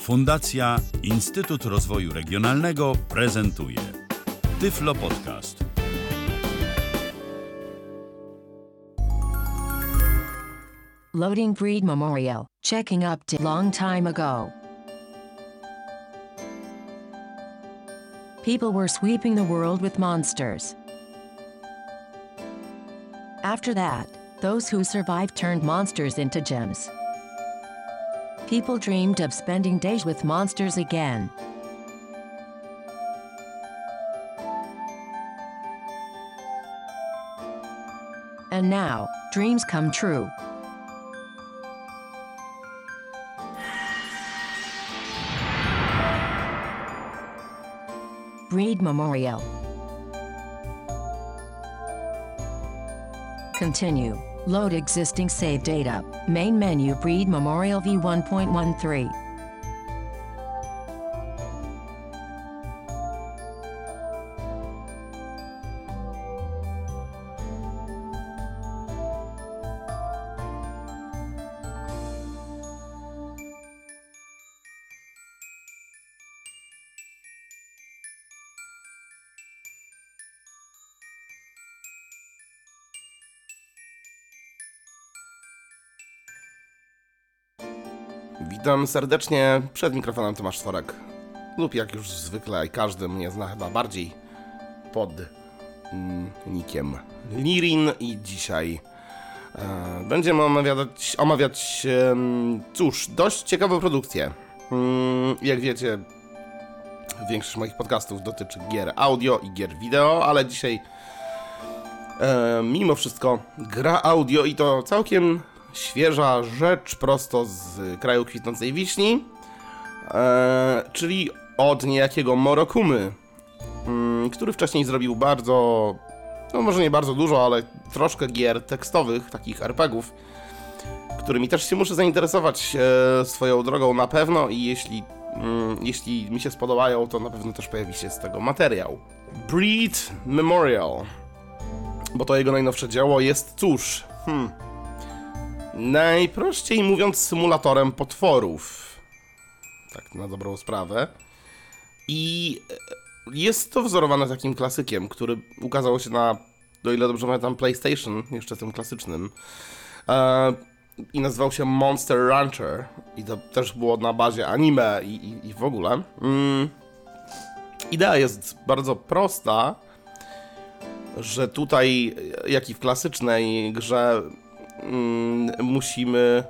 Fundacja Instytut Rozwoju Regionalnego prezentuje Tyflo Podcast. Loading Breed Memorial. Checking up to long time ago. People were sweeping the world with monsters. After that, those who survived turned monsters into gems. People dreamed of spending days with monsters again. And now, dreams come true. Breed Memorial. Continue. Load existing save data. Main menu Breed Memorial v1.13. Witam serdecznie przed mikrofonem Tomasz Sworek. Lub jak już zwykle każdy mnie zna chyba bardziej pod mm, nikiem Lirin i dzisiaj e, będziemy omawiać, omawiać e, cóż, dość ciekawą produkcję. Mm, jak wiecie, większość moich podcastów dotyczy gier audio i gier wideo, ale dzisiaj e, mimo wszystko gra audio i to całkiem świeża rzecz prosto z kraju kwitnącej wiśni, e, czyli od niejakiego Morokumy, mm, który wcześniej zrobił bardzo, no może nie bardzo dużo, ale troszkę gier tekstowych, takich RPGów, którymi też się muszę zainteresować e, swoją drogą na pewno i jeśli, mm, jeśli mi się spodobają, to na pewno też pojawi się z tego materiał. Breed Memorial, bo to jego najnowsze dzieło jest, cóż, hmm, Najprościej mówiąc, symulatorem potworów. Tak, na dobrą sprawę. I e, jest to wzorowane takim klasykiem, który ukazał się na, do ile dobrze pamiętam, PlayStation, jeszcze tym klasycznym. E, I nazywał się Monster Rancher. I to też było na bazie anime i, i, i w ogóle. Mm. Idea jest bardzo prosta, że tutaj, jak i w klasycznej grze, mm, musimy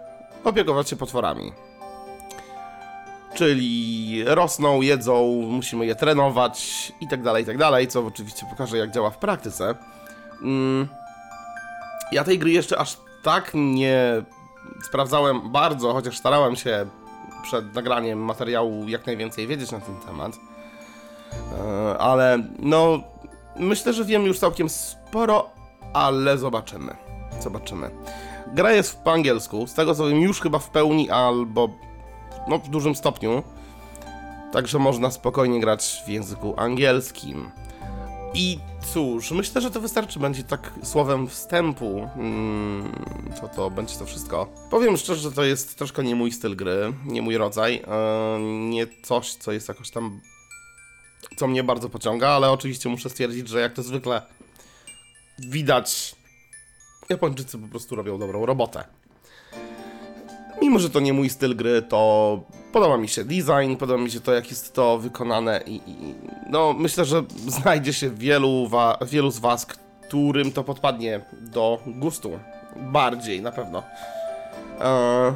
opiekować się potworami. Czyli rosną, jedzą, musimy je trenować i tak dalej, i tak dalej, co oczywiście pokaże jak działa w praktyce. Mm, ja tej gry jeszcze aż tak nie sprawdzałem bardzo, chociaż starałem się przed nagraniem materiału jak najwięcej wiedzieć na ten temat. E, ale no, myślę, że wiem już całkiem sporo, ale zobaczymy. Zobaczymy. Gra jest po angielsku, z tego co wiem już chyba w pełni albo no, w dużym stopniu. Także można spokojnie grać w języku angielskim. I cóż, myślę, że to wystarczy. Będzie tak słowem wstępu. Hmm, to to będzie to wszystko. Powiem szczerze, że to jest troszkę nie mój styl gry, nie mój rodzaj. Yy, nie coś, co jest jakoś tam. co mnie bardzo pociąga, ale oczywiście muszę stwierdzić, że jak to zwykle widać Japończycy po prostu robią dobrą robotę. Mimo, że to nie mój styl gry, to podoba mi się design, podoba mi się to, jak jest to wykonane i, i no myślę, że znajdzie się wielu, wa wielu z was, którym to podpadnie do gustu. Bardziej, na pewno. Eee,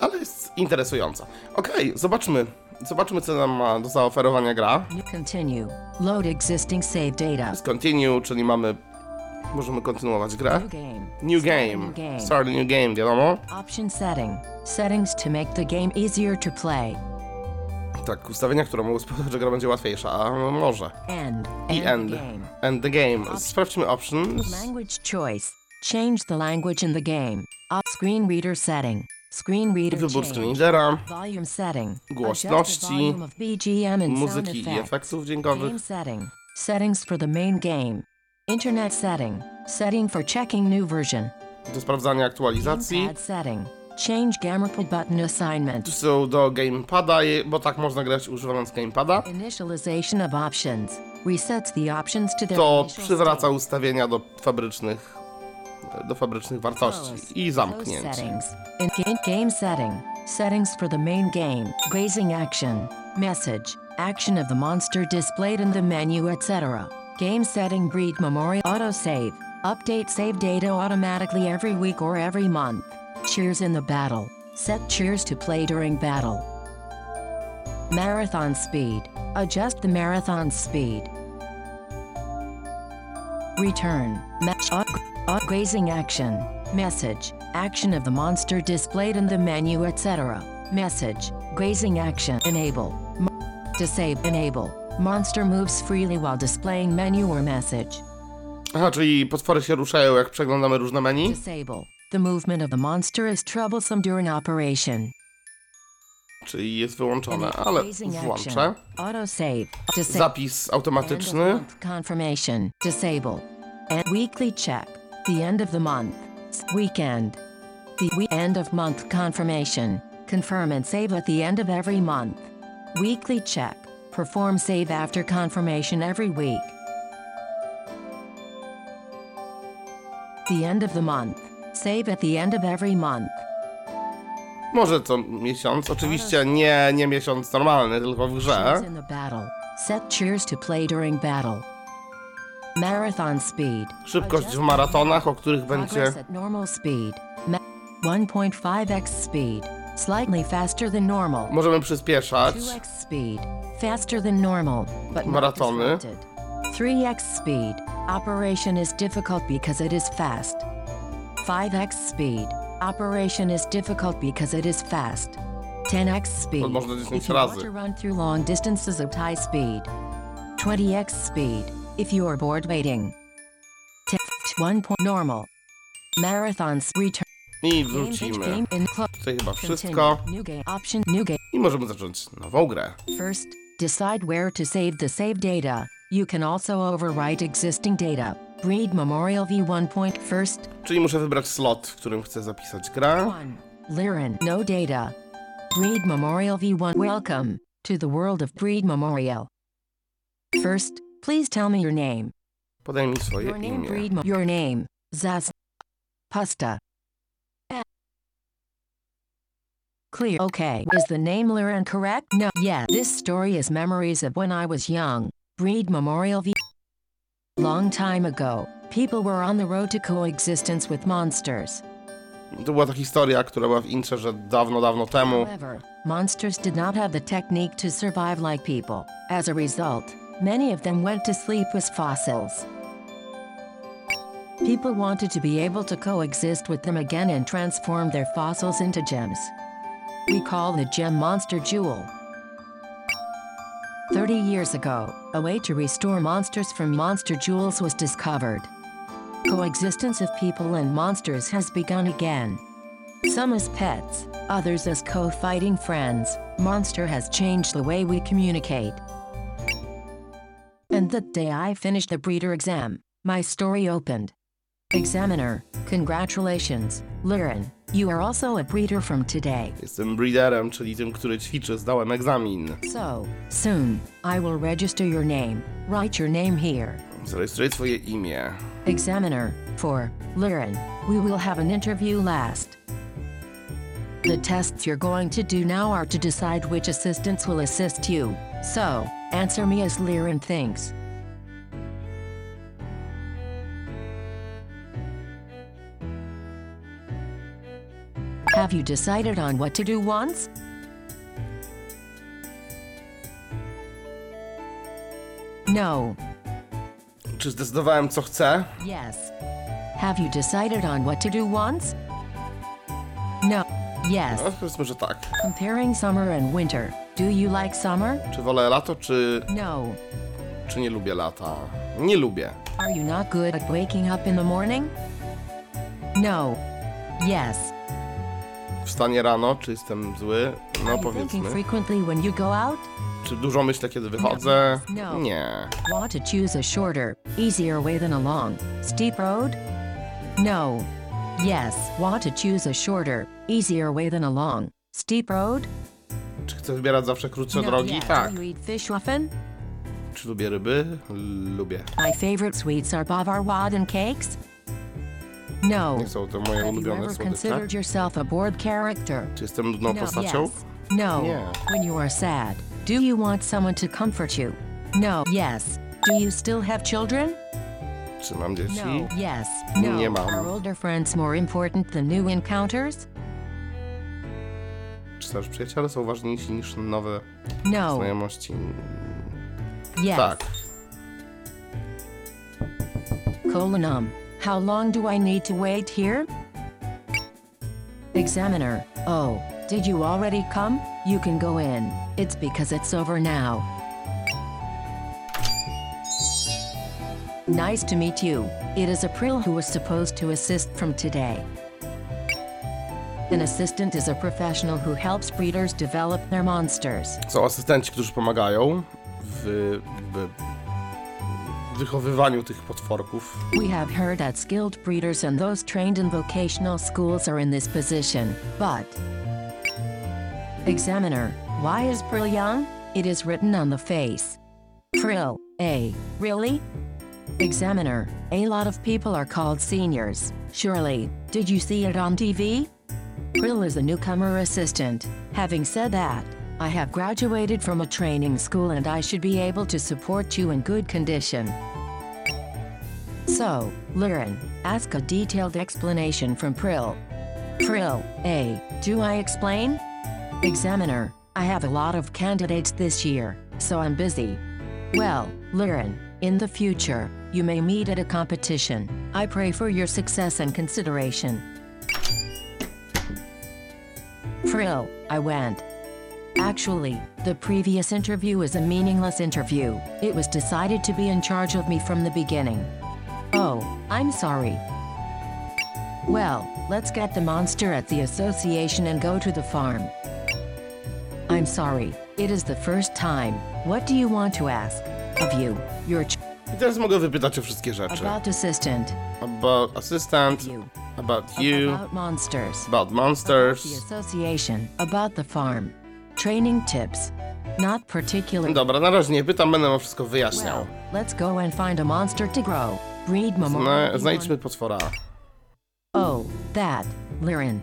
ale jest interesująca. Okej, okay, zobaczmy. Zobaczmy, co nam ma do zaoferowania gra. Continue. Load existing save data. Continue, czyli mamy Możemy kontynuować grę. New game. New Start game. new game. Start new game, wiadomo? Option setting. Settings to make the game easier to play. Tak, ustawienia, które mogą spowodować, że gra będzie łatwiejsza, a może. End. I end. End the game. Sprawdźmy options. Language choice. Change the language in the game. Screen reader setting. Screen reader Wybór screenreadera, Volume setting. Adjust Głośności, muzyki i efektów dźwiękowych. Setting. Settings for the main game. Internet setting. Setting for checking new version. Do sprawdzania aktualizacji. Gamepad setting. Change gamepad button assignment. są do gamepada, bo tak można grać używając gampada. Initialization of options. Resets the options to their To przywraca ustawienia do fabrycznych, do fabrycznych wartości i zamknięcie. game setting. Settings for the main game. Grazing action. Message. Action of the monster displayed in the menu, etc. Game setting breed memorial autosave. Update save data automatically every week or every month. Cheers in the battle. Set cheers to play during battle. Marathon speed. Adjust the marathon speed. Return. Match grazing action. Message. Action of the monster displayed in the menu, etc. Message. Grazing action. Enable. Disable. Enable. Monster moves freely while displaying menu or message. Aha, czyli potwory się ruszają jak przeglądamy różne menu? Disable. The movement of the monster is troublesome during operation. Czyli jest wyłączone, ale włączę. action. Autosave. Disable. Zapis automatyczny. confirmation. Disable. And weekly check. The end of the month. S- Weekend. The we- end of month confirmation. Confirm and save at the end of every month. Weekly check. Perform save after confirmation every week. The end of the month. Save at the end of every month. Może co miesiąc, oczywiście nie, nie miesiąc normalny, tylko w grze. Cheers in the battle. Set cheers to play during battle. Marathon speed. Szybkość w maratonach, o których będzie at normal speed. 1.5x speed. Slightly faster than normal. możemy przyspieszać. 2x speed. Faster than normal, but not Maratony. disrupted. 3x speed. Operation is difficult because it is fast. 5x speed. Operation is difficult because it is fast. 10x speed. można 10 if you want razy. to run through long distances at high speed. 20x speed. If you are bored waiting. 10, 1 point normal. Marathons return. I clo- Tutaj chyba wszystko. I możemy zacząć nową grę. First, decide where to save the save data. You can also overwrite existing data. Breed Memorial V1 point first. Czyli muszę wybrać slot, w którym chcę zapisać grę. 1. Liren. No data. Breed Memorial V1. Welcome to the world of Breed Memorial. First, please tell me your name. Podaj mi swoje Your name, imię. Breed Your name. Zas. Pasta. Clear. Okay. Is the name Liren correct? No. Yeah. This story is memories of when I was young. Breed Memorial V. Long time ago, people were on the road to coexistence with monsters. To była ta historia, która była w intrze, że dawno, dawno temu However, monsters did not have the technique to survive like people. As a result, many of them went to sleep as fossils. People wanted to be able to coexist with them again and transform their fossils into gems. We call the gem monster jewel. 30 years ago, a way to restore monsters from monster jewels was discovered. Coexistence of people and monsters has begun again. Some as pets, others as co fighting friends. Monster has changed the way we communicate. And the day I finished the breeder exam, my story opened. Examiner, congratulations, Liren. You are also a breeder from today. jestem breederem, czyli tym, który ćwiczy, zdałem egzamin. So, soon, I will register your name. Write your name here. Zarejestruję swoje imię. Examiner, for Liren, we will have an interview last. The tests you're going to do now are to decide which assistants will assist you. So, answer me as Liren thinks. Have you decided on what to do once? No. Czy zdecydowałem, co chcę? Yes. Have you decided on what to do once? No. Yes. No, powiedzmy, że tak. Comparing summer and winter. Do you like summer? Czy wolę lato, czy, No. czy nie lubię lata? Nie lubię. Are you not good at waking up in the morning? No. Yes. Wstanie rano, czy jestem zły? No powiedzmy. Czy dużo myślę, kiedy wychodzę? No. Nie. Want to choose a shorter, easier way than a long, steep road? No. Yes. Want to choose a shorter, easier way than a long, steep road? Czy chcę wybierać zawsze krótsze No, drogi? Tak. Czy lubię ryby? Lubię. My favorite sweets are bavarois and cakes? No. Nie są to moje Have you ulubione ever słodycze. considered yourself a bored character? Czy jestem nudną no, postacią? yes. No. Nie. When you are sad, do you want someone to comfort you? No. Yes. Do you still have children? Czy mam dzieci? No. Yes. No. Nie mam. Are older friends more important than new encounters? Czy też przyjaciele są ważniejsi niż nowe No. znajomości? Yes. Tak. Colon um. How long do I need to wait here? Examiner. Oh, did you already come? You can go in. It's because it's over now. Nice to meet you. It is April who was supposed to assist from today. An assistant is a professional who helps breeders develop their monsters. Są asystenci, którzy pomagają w, w wychowywaniu tych potworków. We have heard that skilled breeders and those trained in vocational schools are in this position, but. Examiner, why is Prill young? It is written on the face. Prill, A. Really? Examiner, a lot of people are called seniors. Surely, did you see it on TV? Prill is a newcomer assistant. Having said that, I have graduated from a training school and I should be able to support you in good condition. So, Liren, ask a detailed explanation from Prill. Prill, A. Do I explain? Examiner, I have a lot of candidates this year, so I'm busy. Well, Liren, in the future, you may meet at a competition. I pray for your success and consideration. Frill, I went. Actually, the previous interview is a meaningless interview. It was decided to be in charge of me from the beginning. Oh, I'm sorry. Well, let's get the monster at the association and go to the farm. I'm sorry, it is the first time. What do you want to ask? Of you, your ch- I teraz mogę wypytać o wszystkie rzeczy. about assistant, About assistant, you, about you, about monsters, about monsters, the monsters. association, about the farm, training tips, not particular. Dobra, na razie nie pytam, będę wam wszystko wyjaśniał. Well, let's go and find a monster to grow. Breed. Zna znajdźmy potwora. Oh, that, Liren.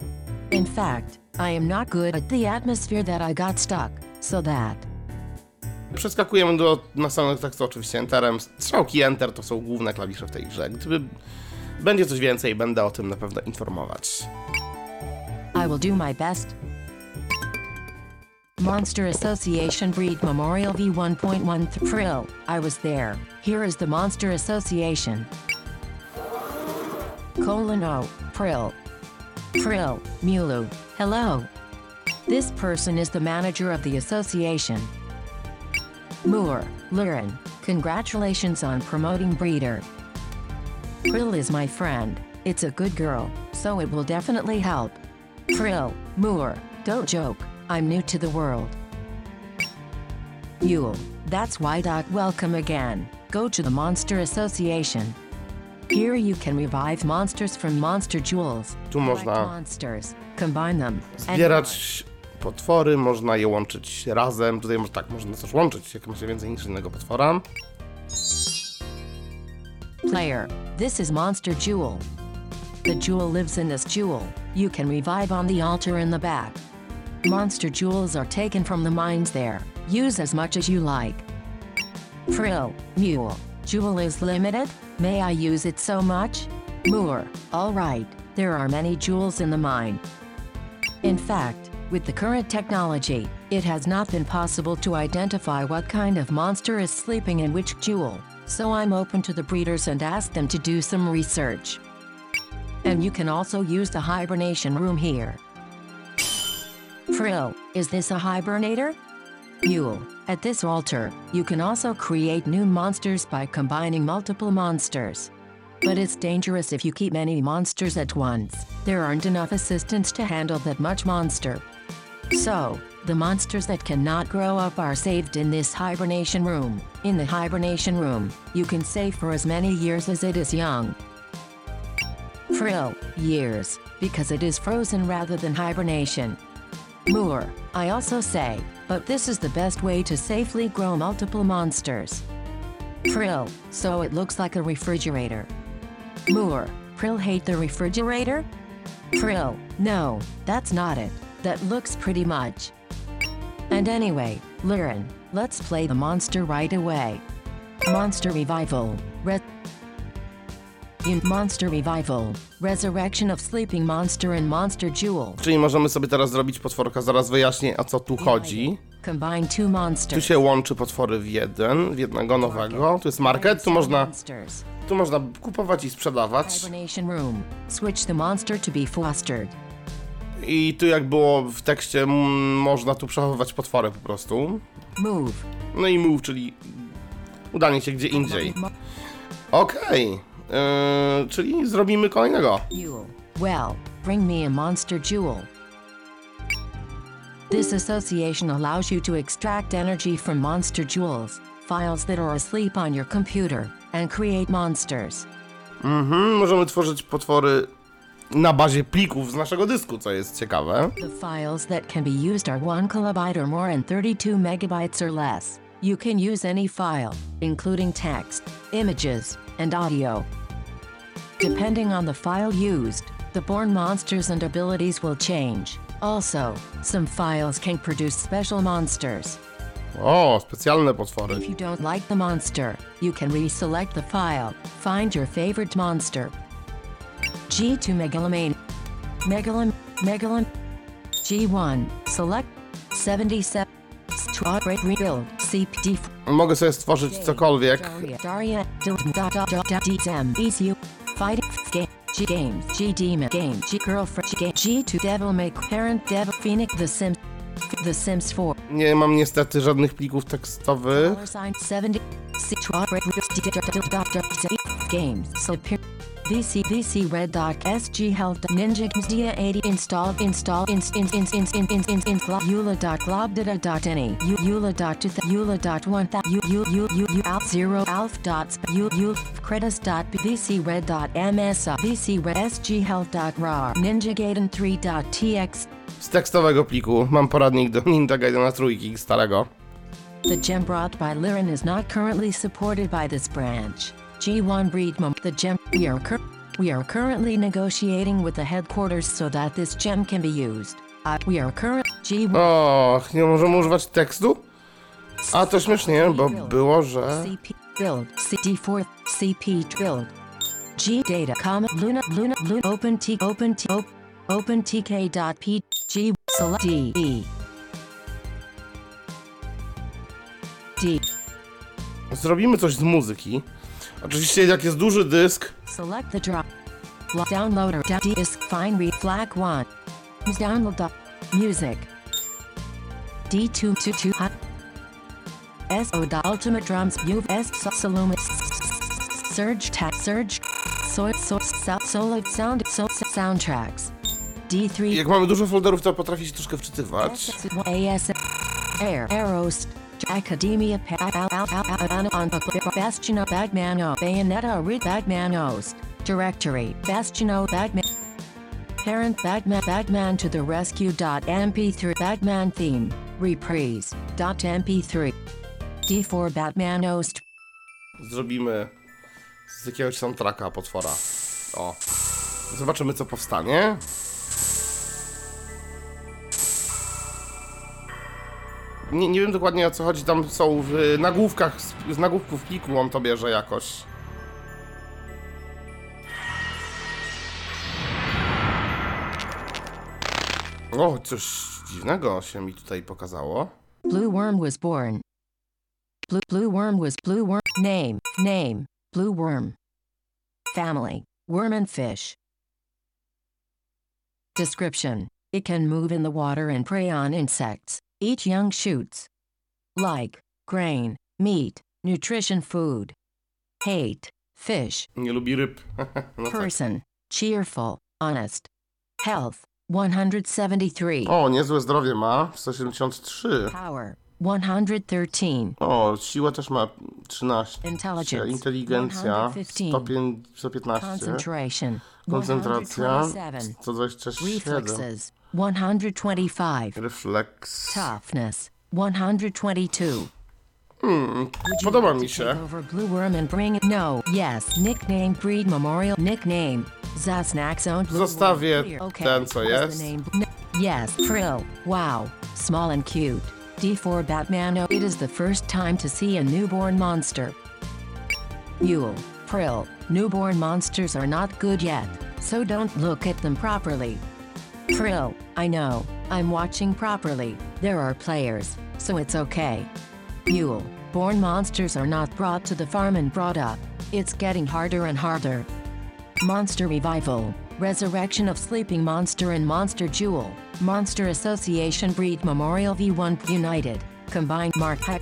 In fact, I am not good at the atmosphere that I got stuck, so that. Przeskakujemy do następnych tekstu oczywiście Enterem. Strzałki Enter to są główne klawisze w tej grze. Gdyby będzie coś więcej, będę o tym na pewno informować. I will do my best. Monster Association Breed Memorial V1.1 Frill. I was there. Here is the Monster Association. Colon O. Prill. Frill. Mulu. Hello. This person is the manager of the association. Moore. Liren. Congratulations on promoting breeder. Prill is my friend. It's a good girl, so it will definitely help. Prill, Moore, don't joke. I'm new to the world. Yule, that's why. Doc, welcome again. Go to the Monster Association. Here you can revive monsters from monster jewels. Tu można monsters, combine them, zbierać potwory, można je łączyć razem. Tutaj może tak, można też łączyć, jak ma się więcej niż innego potwora. Player, this is Monster Jewel. The jewel lives in this jewel. You can revive on the altar in the back. Monster jewels are taken from the mines there. Use as much as you like. Frill, Mule. Jewel is limited? May I use it so much? Moore. Alright, there are many jewels in the mine. In fact, with the current technology, it has not been possible to identify what kind of monster is sleeping in which jewel, so I'm open to the breeders and ask them to do some research. And you can also use the hibernation room here. Frill, is this a hibernator? Mule, at this altar, you can also create new monsters by combining multiple monsters. But it's dangerous if you keep many monsters at once. There aren't enough assistants to handle that much monster. So, the monsters that cannot grow up are saved in this hibernation room. In the hibernation room, you can save for as many years as it is young. Krill, years, because it is frozen rather than hibernation. Moor, I also say, but this is the best way to safely grow multiple monsters. Krill, so it looks like a refrigerator. Moor, Krill hate the refrigerator? Krill, no, that's not it. That looks pretty much. And anyway, Liren, let's play the monster right away. Monster Revival, Red. In Monster Revival, Resurrection of Sleeping Monster and Monster Jewel. Czyli możemy sobie teraz zrobić potworka, zaraz wyjaśnię o co tu chodzi. Combine two Tu monsters. się łączy potwory w jeden, w jednego nowego. Tu jest market, tu można, tu można kupować i sprzedawać. Room. Switch the monster to be fostered. I tu jak było w tekście, można tu przechowywać potwory po prostu. Move. No i move, czyli udanie się gdzie indziej. Okej, yy, czyli zrobimy kolejnego. Jewel. Well, bring me a monster jewel. This association allows you to extract energy from monster jewels, files that are asleep on your computer, and create monsters. Mhm, możemy tworzyć potwory na bazie plików z naszego dysku, co jest ciekawe. The files that can be used are 1 kilobyte or more and 32 megabytes or less. You can use any file, including text, images, and audio. Depending on the file used, the born monsters and abilities will change. Also, some files can produce special monsters. Oh, o, specjalne potwory. If you don't like the monster, you can reselect the file, find your favorite monster. G2 Megalomane. Megalom. Megalom. G1. Select 77. Squad rate rebuild. CPD. Mogę sobie stworzyć cokolwiek. Daria. Daria. Dil- da- da- da- da- DZM. ECU. Fighting. Game. G Games. G Demon. Game. G Girlfriend. G Game. G2 Devil May Parent Devil Phoenix. The Sims. The Sims 4. Nie mam niestety żadnych plików tekstowych. Dollar sign 70 C twelve red games superior VC VC red dot SG held ninja media 80 installed install ins ins ins ins ins ins ins ins eula dot dot uh, any eula dot two eula dot one that u u u u u alf zero alf dot sp- u u credits dot VC red dot ms VC red SG held dot raw ninja gaiden 3 dot tx Z tekstowego pliku mam poradnik do Ninja Gaidena trójki starego. The gem brought by Liren is not currently supported by this branch. G1 breed mom. The gem we are we are currently negotiating with the headquarters so that this gem can be used. Uh, we are current G1 Och, nie możemy używać tekstu? A to śmiesznie, bo było, że... CP build CD4 CP build G data comma Luna Luna Luna open T open T op, open TK dot P G select D E D Zrobimy coś z muzyki. Oczywiście jak jest duży dysk, Select the drop. Lo- Downloader. Disk. Find read flag one. Download the music. D222 hot. SO dot ultimate drums. Surge tag. Surge. So so so solo sound so soundtracks. D3 jak mamy dużo folderów, to potrafi się troszkę wczytywać. AS Air Arrows Academia Bastion Bagmano Bayonetta Read Bagmanos Directory Bastion Batman Parent Batman Batman to the rescue. MP3. Batman Theme Reprise.mp3 D4 Batmanost Zrobimy z jakiegoś soundtracka potwora. O. Zobaczymy co powstanie. Nie, nie wiem dokładnie o co chodzi, tam są w nagłówkach, z, nagłówków pliku on to bierze jakoś. O, coś dziwnego się mi tutaj pokazało. Blue Worm was born. Blue Blue Worm was Blue Worm name name Blue Worm. Family worm and fish. Description: It can move in the water and prey on insects. Eat young shoots. Like grain, meat, nutrition food. Hate fish. Nie lubi ryb. no tak. Person cheerful, honest. Health 173. O, niezłe zdrowie ma. 173. Power 113. O, siła też ma 13. Intelligence, Inteligencja 115. stopień 115. Concentration. Koncentracja 127. 127. Reflexes. 125. Refleks. Toughness. 122. Hmm, Podoba mi to się. over Blue Worm and bring. No. Yes. Nickname Breed Memorial. Nickname. Zasnack Zone. Blue Zostawię Worm. Okay. ten, co What's jest. the name? No. Yes. Frill. Wow. Small and cute. D4 Batman. Oh, It is the first time to see a newborn monster. Yule. Prill. Newborn monsters are not good yet, so don't look at them properly. Prill. I know. I'm watching properly. There are players, so it's okay. Yule. Born monsters are not brought to the farm and brought up. It's getting harder and harder. Monster Revival. Resurrection of Sleeping Monster and Monster Jewel. Monster Association Breed Memorial V1 United. Combined Mark Hack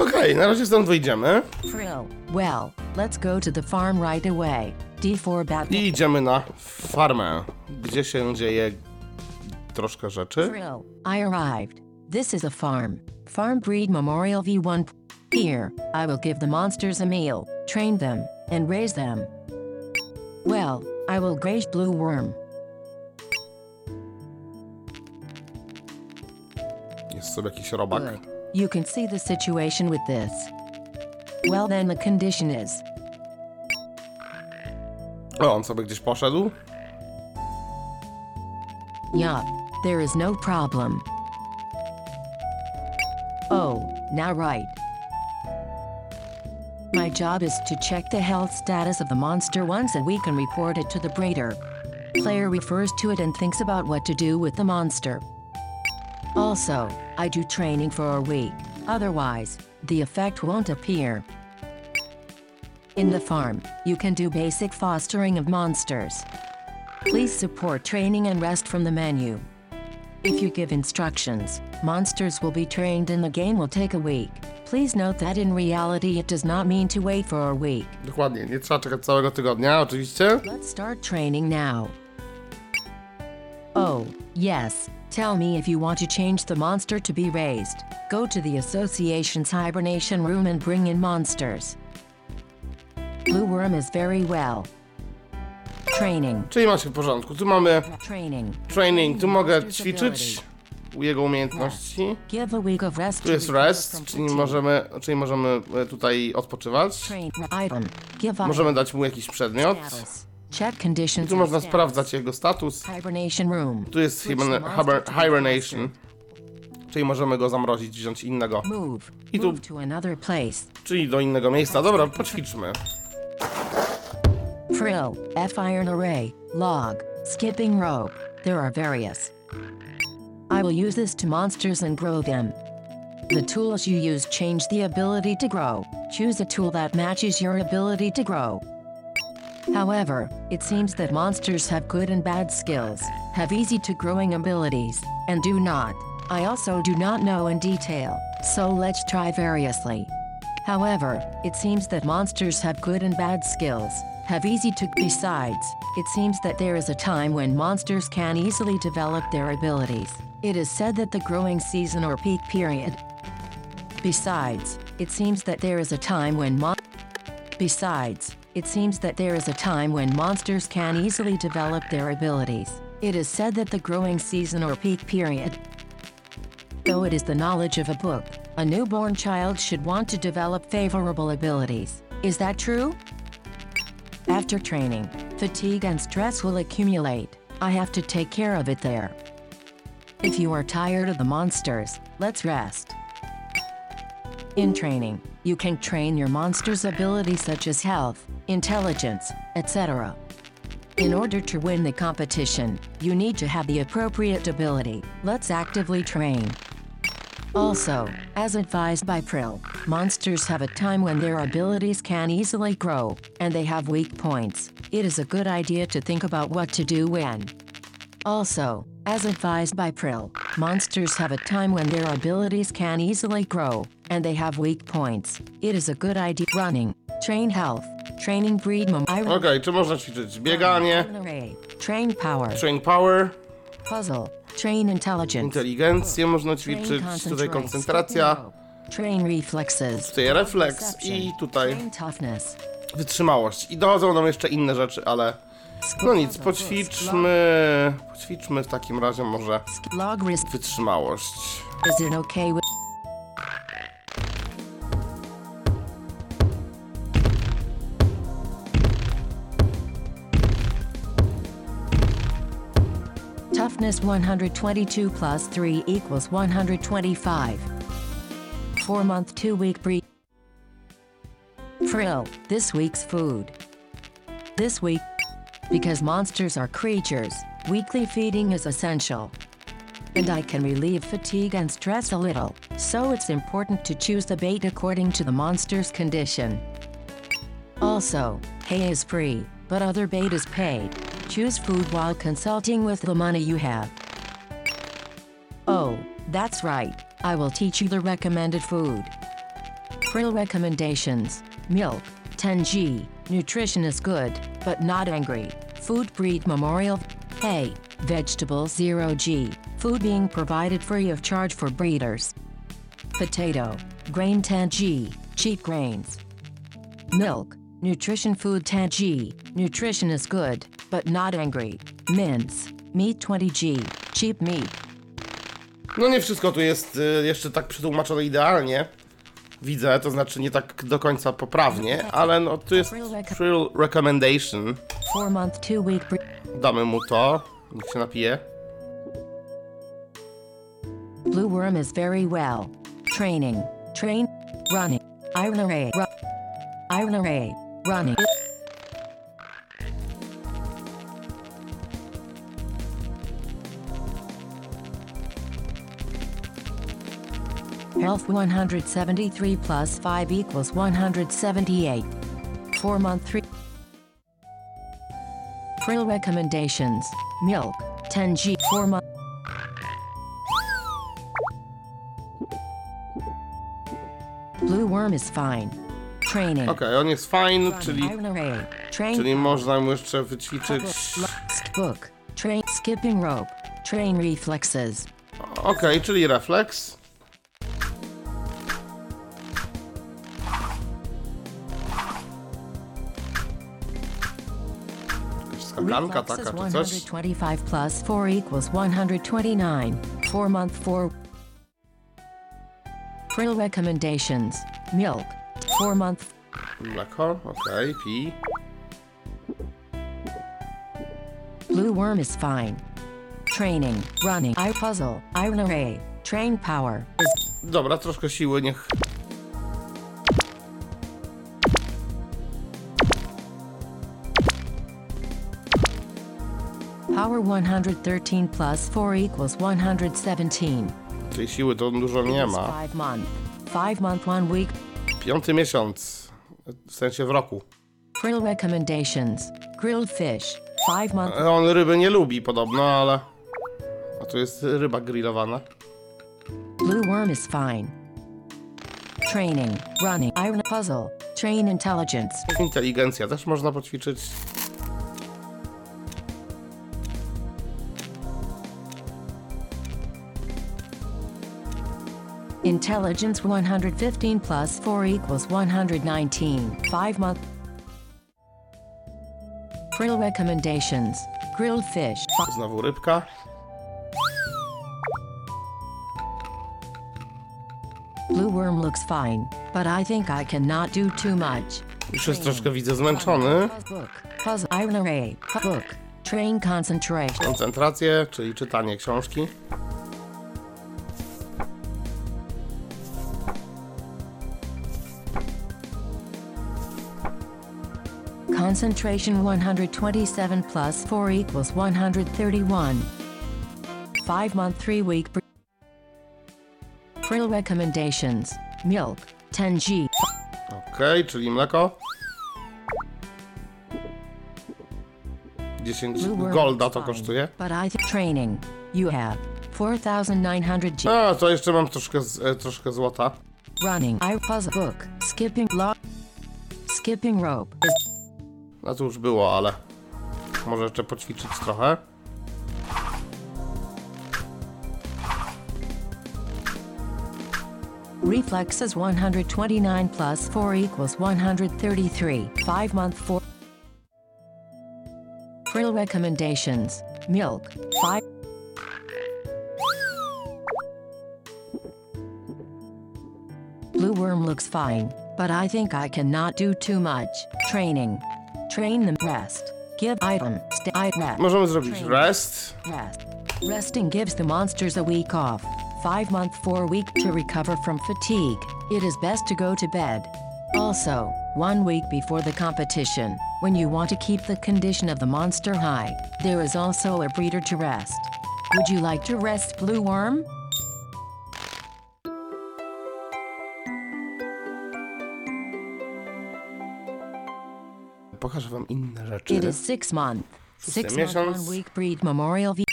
Okej, na razie stąd wyjdziemy Frill. Well, let's go to the farm right away. D4 Batman. i idziemy na farmę, gdzie się dzieje troszkę rzeczy. Frill. I arrived. This is a farm. Farm Breed Memorial V1. Here, I will give the monsters a meal, train them, and raise them. Well, I will graze Blue Worm. Jest sobie jakiś robak. Good. You can see the situation with this. Well, then the condition is O, on sobie gdzieś poszedł. yup, there is no problem. Oh, now right. My job is to check the health status of the monster once a week and report it to the breeder. Player refers to it and thinks about what to do with the monster. Also, I do training for a week, otherwise, the effect won't appear. In the farm, you can do basic fostering of monsters. Please support training and rest from the menu. If you give instructions, monsters will be trained and the game will take a week. Please note that in reality it does not mean to wait for a week. Dokładnie, nie trzeba czekać całego tygodnia, oczywiście. Let's start training now. Oh, yes. Tell me if you want to change the monster to be raised. Go to the association's hibernation room and bring in monsters. Blue Worm is very well. Training. Czyli macie w porządku. Tu mamy Training. training, tu mogę ćwiczyć jego umiejętności. Give a week of rest. Tu jest rest, czyli możemy, czyli możemy e, tutaj odpoczywać. Train item. Give Możemy dać mu jakiś przedmiot. status. Tu można sprawdzać jego status. Tu jest hibernation, czyli możemy go zamrozić, wziąć innego, Move. I tu- Move to another place. czyli do innego miejsca. Dobra, poćwiczmy. Frill. F iron array. Log. Skipping rope. There are various. I will use this to monsters and grow them. The tools you use change the ability to grow. Choose a tool that matches your ability to grow. However, it seems that monsters have good and bad skills, have easy to growing abilities, and do not. I also do not know in detail, so let's try variously. However, it seems that monsters have good and bad skills, have easy to. Besides, it seems that there is a time when monsters can easily develop their abilities. It is said that the growing season or peak period. Besides, it seems that there is a time when mon- Besides, it seems that there is a time when monsters can easily develop their abilities. It is said that the growing season or peak period. Though it is the knowledge of a book, a newborn child should want to develop favorable abilities. Is that true? After training, fatigue and stress will accumulate. I have to take care of it there. If you are tired of the monsters, let's rest. In training, you can train your monster's abilities such as health, intelligence, etc. In order to win the competition, you need to have the appropriate ability. Let's actively train. Also, as advised by Prill, monsters have a time when their abilities can easily grow, and they have weak points. It is a good idea to think about what to do when. Also, as advised by Prill, monsters have a time when their abilities can easily grow, and they have weak points. It is a good idea. Running, train health, training breed mom. Okej, czy można ćwiczyć bieganie, train power, train power, puzzle, Train intelligence. Inteligencję można ćwiczyć, tutaj koncentracja. Train reflexes. tutaj refleks i tutaj wytrzymałość. I dochodzą nam jeszcze inne rzeczy, ale no nic, poćwiczmy, poćwiczmy w takim razie może wytrzymałość. Toughness 122 plus 3 equals 125. 4 month 2 week breed. Frill, this week's food. This week, because monsters are creatures, weekly feeding is essential and I can relieve fatigue and stress a little, so it's important to choose the bait according to the monster's condition. Also, hay is free, but other bait is paid. Choose food while consulting with the money you have. Oh, that's right, I will teach you the recommended food. Frill recommendations Milk, 10G, nutrition is good, but not angry. Food breed memorial. Hay, vegetables 0G, food being provided free of charge for breeders. Potato, grain 10G, cheap grains. Milk, nutrition food 10G, nutrition is good, but not angry. Mince, meat 20G, cheap meat. No nie wszystko tu jest jeszcze tak przetłumaczone idealnie. Widzę, to znaczy nie tak do końca poprawnie, ale no tu jest Frill Recommendation. 4 month 2 week breed. Damy mu to, niech się napije. Blue worm is very well. Training, train, running, iron array, iron array, running. Health 173 plus 5 equals 178. 4 month 3. Frill recommendations Milk 10G 4 month. Blue worm is fine. Training. Okej, on jest fine, czyli, Iron array. Train. czyli można mu jeszcze wyćwiczyć. Book. Train. Skipping rope. Train reflexes. Okej, czyli refleks. Skakanka Reflexes taka czy coś? 125 plus 4 equals 129. 4 month 4. Frill recommendations. Milk. 4 month. Mleko, okej, pi. Blue worm is fine. Training. Running. eye puzzle. Iron array. Train power. Dobra, troszkę siły, niech... power 113 plus 4 equals 117. Tej siły to dużo nie ma. 5 month. 5 month 1 week. Piąty miesiąc, w sensie w roku. Frill recommendations. Grilled fish. 5 month. E, On ryby nie lubi podobno, ale... A tu jest ryba grillowana. Blue worm is fine. Training. Running. Iron puzzle. Train intelligence. Inteligencja też można poćwiczyć. Intelligence 115 plus 4 equals 119. 5 month. Frill recommendations. Grilled fish. Fi- Znowu rybka. Blue worm looks fine, but I think I cannot do too much. Już jest troszkę, widzę, zmęczony. Iron array. Book. Train concentration. Koncentrację, czyli czytanie książki. Concentration 127 plus 4 equals 131. 5 month 3 week. Frill recommendations. Milk. 10G. Okej, czyli mleko. 10 Blue worm golda to kosztuje. But I think training. You have 4,900 G. A, to jeszcze mam troszkę, e, troszkę złota. Running. I puzzle book. Skipping log. Skipping rope. A to już było, ale może jeszcze poćwiczyć trochę. Reflexes 129 plus 4 equals 133. 5 month 4. Frill recommendations. Milk. 5. Blue worm looks fine, but I think I cannot do too much. Training. Train them rest. Give item. Stay rest. Możemy zrobić rest. Rest. Resting gives the monsters a week off. Five month, four week to recover from fatigue. It is best to go to bed. Also, one week before the competition, when you want to keep the condition of the monster high, there is also a breeder to rest. Would you like to rest, Blue Worm? Pokażę wam inne rzeczy. It is six month. Six month, miesiąc. one week breed memorial. V-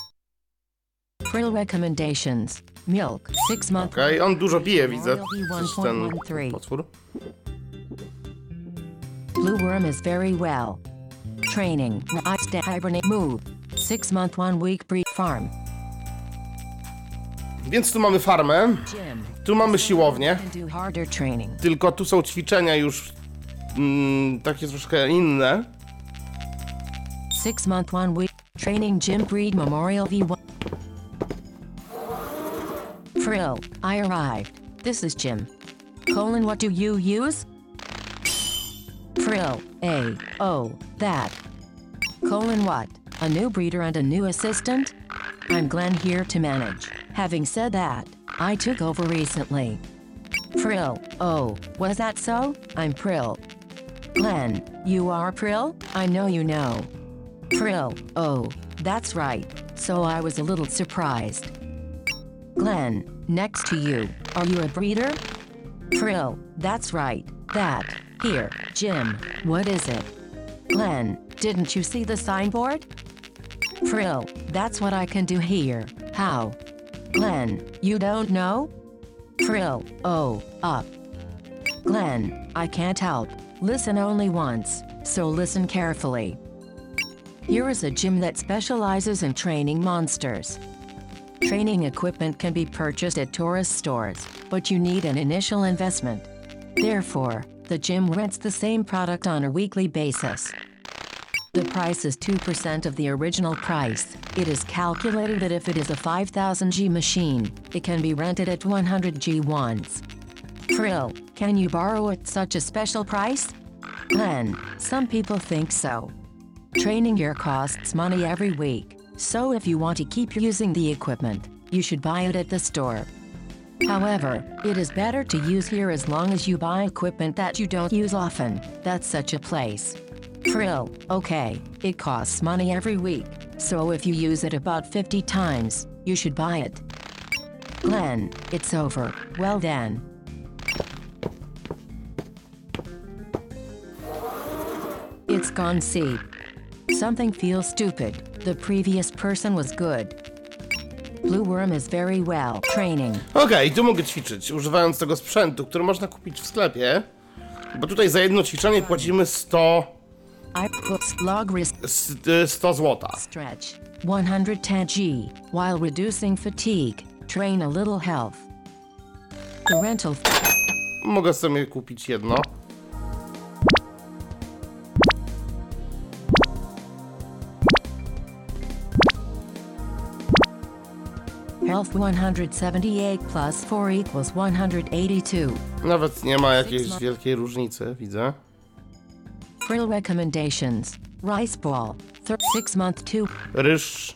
Frill recommendations. Milk. Six month. Okej, on dużo pije, widzę. Coś ten V1.13. potwór. Blue worm is very well. Training. I stay hibernate move. Six month, one week breed farm. Więc tu mamy farmę, tu mamy siłownię, tylko tu są ćwiczenia już mm, takie troszkę inne. Six month, one week. Training gym breed memorial V1. Frill. I arrived. This is gym. Colon, what do you use? Frill. A. Oh, that. Colon, what? A new breeder and a new assistant? I'm Glenn here to manage. Having said that, I took over recently. Frill. Oh, was that so? I'm Prill. Glenn, you are Prill? I know you know. Prill, Oh, that's right. So I was a little surprised. Glenn, next to you. Are you a breeder? Prill, That's right. That. Here, Jim. What is it? Glenn, didn't you see the signboard? Prill, That's what I can do here. How? Glenn, you don't know? Prill, Oh, up. Glenn, I can't help. Listen only once, so listen carefully. Here is a gym that specializes in training monsters. Training equipment can be purchased at tourist stores, but you need an initial investment. Therefore, the gym rents the same product on a weekly basis. The price is 2% of the original price. It is calculated that if it is a 5000 G machine, it can be rented at 100 G once. Frill, can you borrow at such a special price? Glenn, some people think so. Training gear costs money every week, so if you want to keep using the equipment, you should buy it at the store. However, it is better to use here as long as you buy equipment that you don't use often. That's such a place. Frill, okay, it costs money every week, so if you use it about 50 times, you should buy it. Glenn, it's over. Well then. It's gone see. Something feels stupid. The previous person was good. Blue Worm is very well. Training. Okej, tu mogę ćwiczyć, używając tego sprzętu, który można kupić w sklepie. Bo tutaj za jedno ćwiczenie płacimy 100, I put log risk s- y, 100 złota. stretch. 110G. While reducing fatigue, train a little health. The rental Mogę sobie kupić jedno. Health 178 plus 4 equals 182. Nawet nie ma jakiejś wielkiej różnicy, widzę. Frill recommendations. Rice ball. Thir- 6 month 2. Ryż.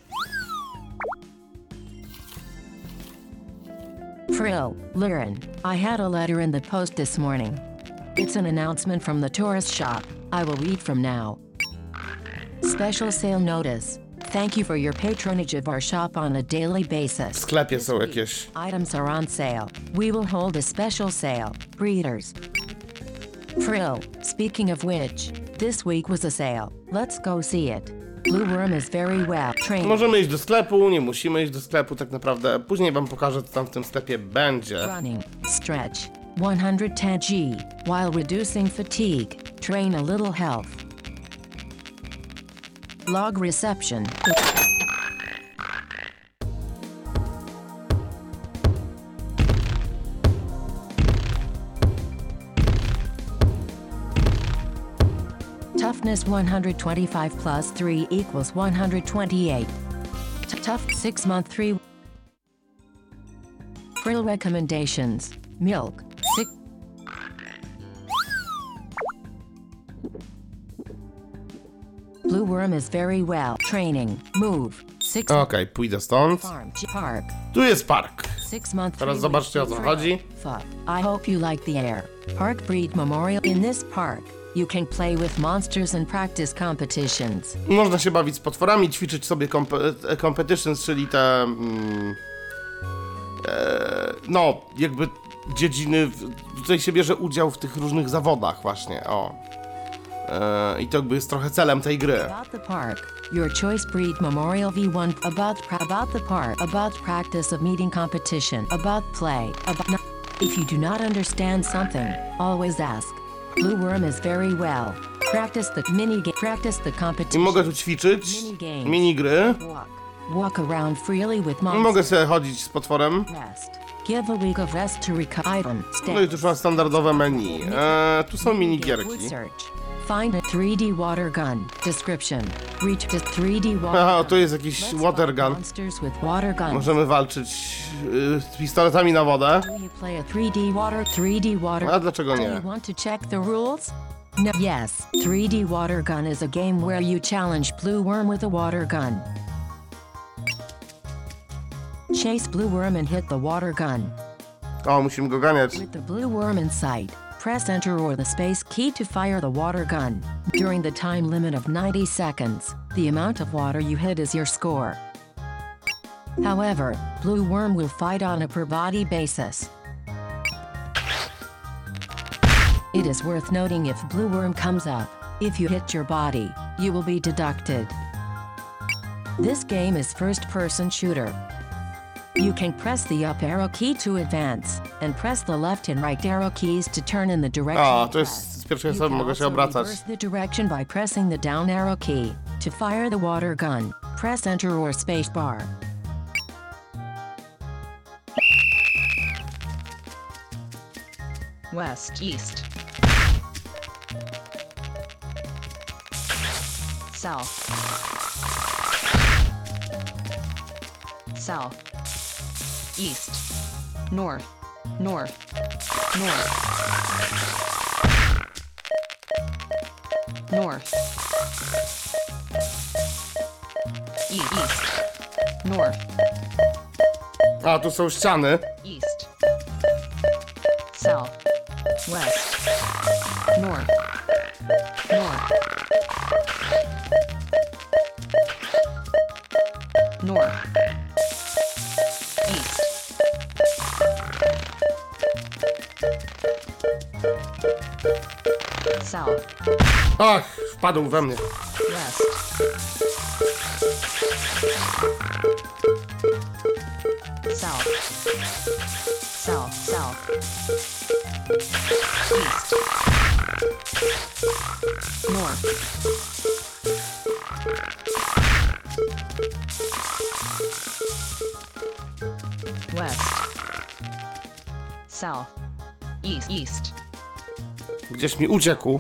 Frill, Liren, I had a letter in the post this morning. It's an announcement from the tourist shop. I will read from now. Special sale notice. Thank you for your patronage of our shop on a daily W basis. sklepie są jakieś. Items are on sale. We will hold a special sale. Breeders. Frill, speaking of which, this week was a sale. Let's go see it. Blue Worm is very well trained. Możemy iść do sklepu, nie musimy iść do sklepu tak naprawdę. Później wam pokażę, co tam w tym sklepie będzie. Running, stretch, 110G, while reducing fatigue, train a little health. Log reception. Toughness 125 plus 3 equals 128. Tough 6 month 3. Frill recommendations. Milk. Blue worm is very well. Training. Move. 6 Okej, pójdę stąd. Park. Tu jest park. Six month. Teraz zobaczcie, o co chodzi. Fuck. I hope you like the air. Park Breed Memorial. In this park, you can play with monsters and practice competitions. Można się bawić z potworami, ćwiczyć sobie kompe- competitions, czyli te. Mm, e, no, jakby dziedziny. W, tutaj się bierze udział w tych różnych zawodach, właśnie. O. E, I to jakby jest trochę celem tej gry. About the park, your choice breed Memorial V1. About pra- about the park. About practice of meeting competition. About play. About. If you do not understand something, always ask. Blue worm is very well. Practice the mini game. Practice the I competition. mogę tu ćwiczyć Minigames. minigry. Walk. Walk around freely with monsters. Mogę sobie chodzić z potworem. Rest. Give a week of rest to recover. Item. No i tu już mam standardowe menu. E, tu są Wood minigierki. search. Find a 3D water gun. Description. Reach to 3D water Aha, tu jest jakiś Let's water fight gun. Monsters with water guns. Możemy walczyć y, z pistoletami na wodę. Do you play a 3D water 3D water? A dlaczego Do nie? you want to check the rules? No. Yes. 3D water gun is a game where you challenge blue worm with a water gun. Chase blue worm and hit the water gun. O, musimy go ganiać. With the blue worm in sight, press enter or the space key to fire the water gun. During the time limit of 90 seconds, the amount of water you hit is your score. However, blue worm will fight on a per body basis. It is worth noting if blue worm comes up, if you hit your body, you will be deducted. This game is first person shooter. You can press the up arrow key to advance, and press the left and right arrow keys to turn in the direction. O, you to jest press. z pierwszej You osoby, can mogę się obracać. reverse the direction by pressing the down arrow key. To fire the water gun, press enter or space bar. west, east, south, south, east, north, north, north, north, east, north, A, tu są ściany. east, south, west, north, north, Ach, wpadł we mnie. west, south, south, south, east, north, west, south, east, east, Gdzieś mi uciekł.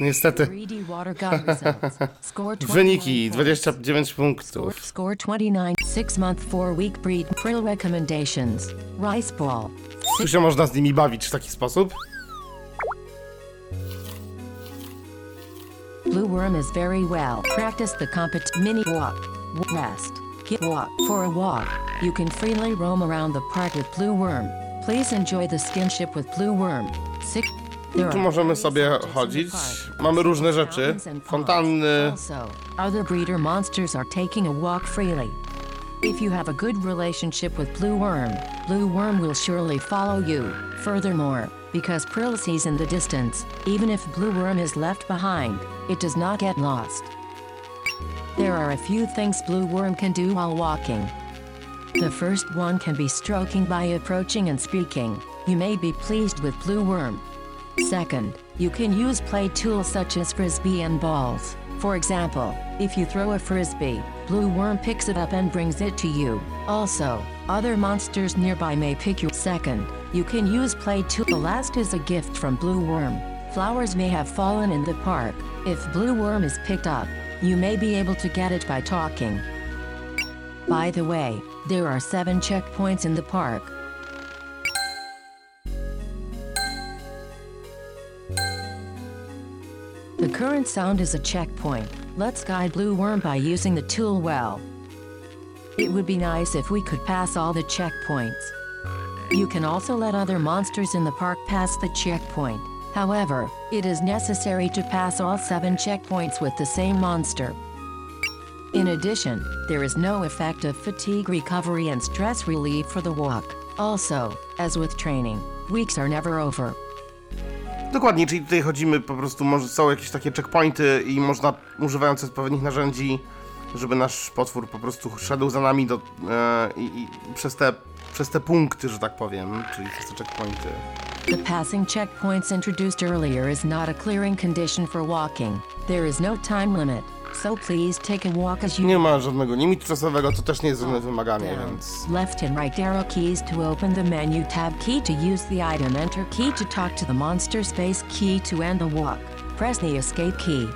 Niestety. 3D water gun results. Score 29 Wyniki points. 29 Score, punktów. score 29. 6 month 4 week breed. Prill recommendations. Rice ball. Tu się można z nimi bawić w taki sposób. Blue worm is very well. Practice the compet mini walk. Rest. Get walk. For a walk, you can freely roam around the park with blue worm. Please enjoy the skinship with blue worm. Six. There Tu możemy sobie objects in the chodzić. Mamy różne rzeczy. Fountains and ponds. Fontanny. Other breeder monsters are taking a walk freely. If you have a good relationship with Blue Worm, Blue Worm will surely follow you. Furthermore, because Prill sees in the distance, even if Blue Worm is left behind, it does not get lost. There are a few things Blue Worm can do while walking. The first one can be stroking by approaching and speaking. You may be pleased with Blue Worm. Second, you can use play tools such as frisbee and balls. For example, if you throw a frisbee, Blue Worm picks it up and brings it to you. Also, other monsters nearby may pick you. second. You can use play tool. The last is a gift from Blue Worm. Flowers may have fallen in the park. If Blue Worm is picked up, you may be able to get it by talking. By the way, there are seven checkpoints in the park. Current sound is a checkpoint. Let's guide Blue Worm by using the tool well. It would be nice if we could pass all the checkpoints. You can also let other monsters in the park pass the checkpoint. However, it is necessary to pass all seven checkpoints with the same monster. In addition, there is no effect of fatigue recovery and stress relief for the walk. Also, as with training, weeks are never over. Dokładnie, czyli tutaj chodzimy po prostu, może są jakieś takie checkpointy i można, używając odpowiednich narzędzi, żeby nasz potwór po prostu szedł za nami do, e, i, i przez, te, przez te punkty, że tak powiem, czyli przez te checkpointy. The passing checkpoints introduced earlier is not a clearing condition for walking. There is no time limit, so please take a walk as you Nie ma żadnego limitu czasowego, to też nie jest żadne oh, wymaganie, więc... Left and right arrow keys to open the menu tab key to use the item enter key to talk to the monster space key to end the walk. Press the escape key.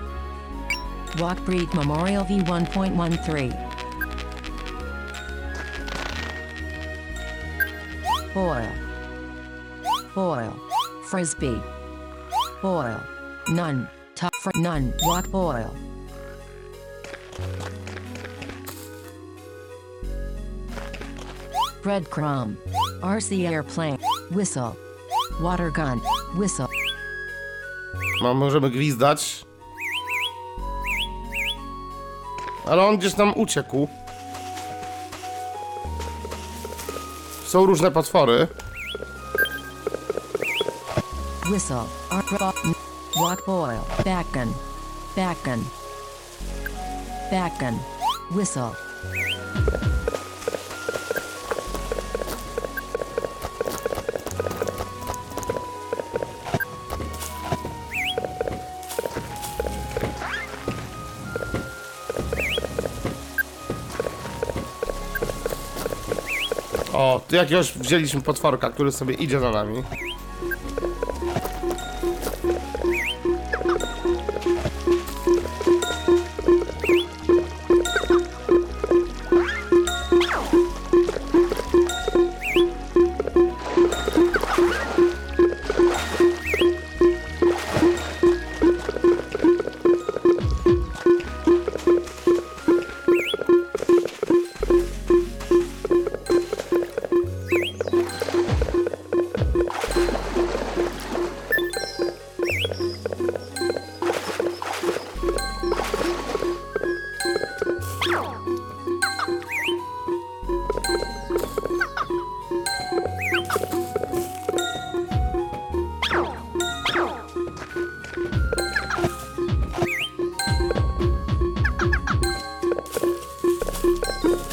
Walk Breed Memorial V1.13 Boil. Boil. Frisbee. Boil. None. Top for none. Walk boil Breadcrumb. RC airplane. Whistle. Water gun. Whistle. No, możemy gwizdać. Ale on gdzieś nam uciekł. Są różne potwory. Whistle. Walk boil. Back gun. Back gun. Back gun. Whistle. O, tu jakiegoś wzięliśmy potworka, który sobie idzie za nami.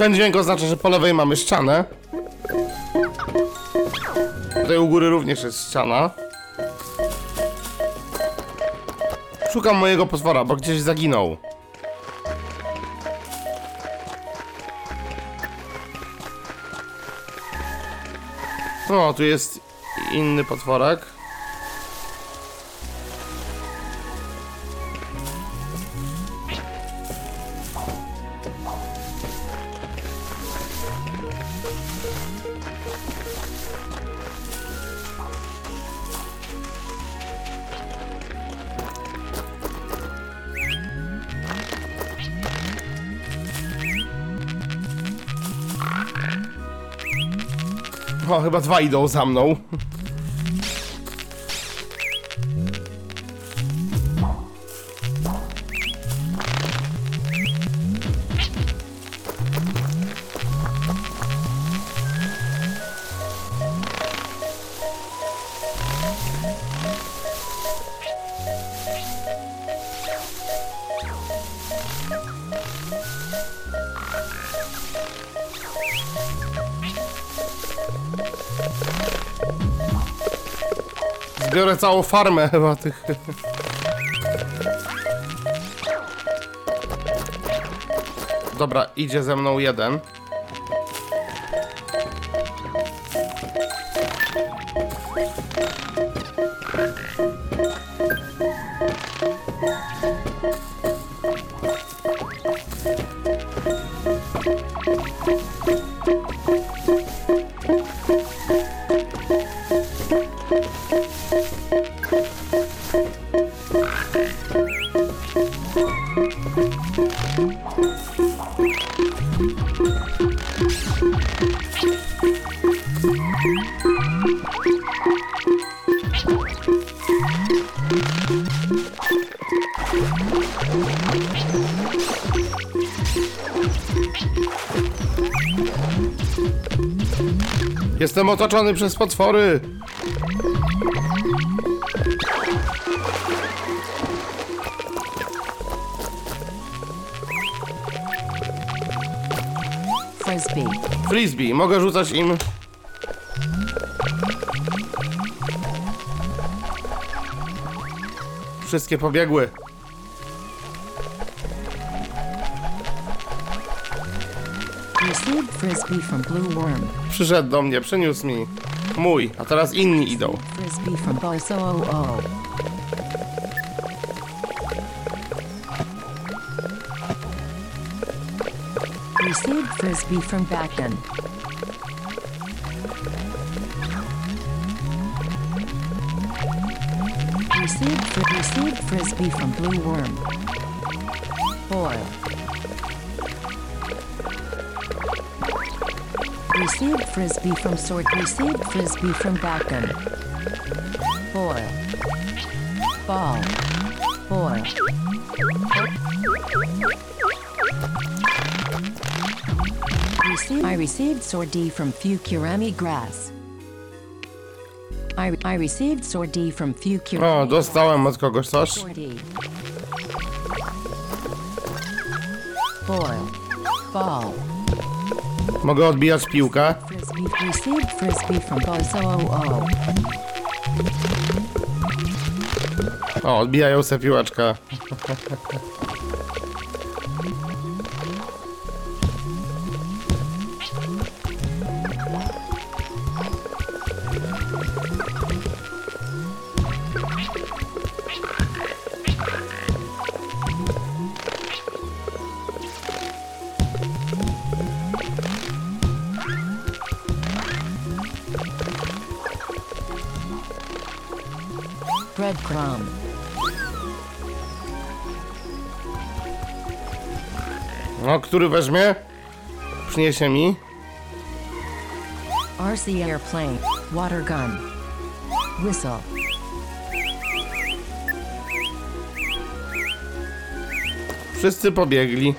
Ten dźwięk oznacza, że po lewej mamy ścianę. Tutaj u góry również jest ściana. Szukam mojego potwora, bo gdzieś zaginął. O, tu jest inny potworek. O, chyba dwa idą za mną. Całą farmę chyba tych. Dobra, idzie ze mną jeden. Otoczony przez potwory. Frisbee. Frisbee, mogę rzucać im. Wszystkie pobiegły. Received Frisbee from Blue Worm. Przyszedł do mnie, przyniósł mi. Mój, a teraz inni idą. Frisbee Boso O. Received Frisbee from Backen. Received, received Frisbee from Blue Worm. Boil. Received Frisbee from Sword. Received Frisbee from Backen. Boil. Ball. Boil. I received Sword from Fukurami Grass. I, I received Sword from Fukurami O, dostałem od kogoś coś. Sword Boil. Mogę odbijać piłkę. O, odbijają se piłeczkę. który weźmie? Przyniesie mi. RC Airplane. Water Gun. Whistle. Wszyscy pobiegli.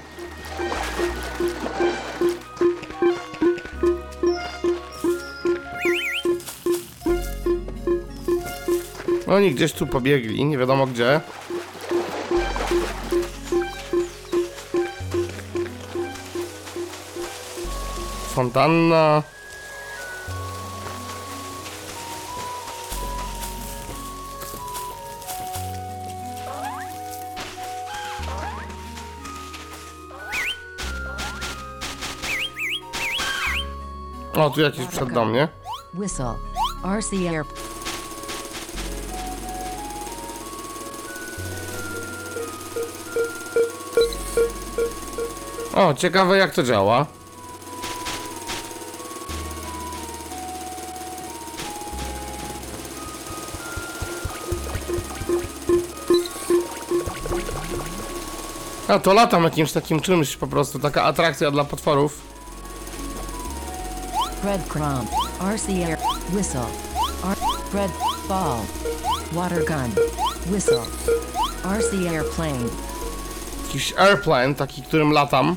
Oni gdzieś tu pobiegli, nie wiadomo gdzie. Fontanna. O, tu jakiś przed do mnie. Whistle. RC Air. O, ciekawe jak to działa. A to latam jakimś takim czymś po prostu, taka atrakcja dla potworów. Breadcrumb. RC Air. Whistle. R. Bread. Ball. Water Gun. Whistle. RC Airplane. Jakiś airplane, taki którym latam.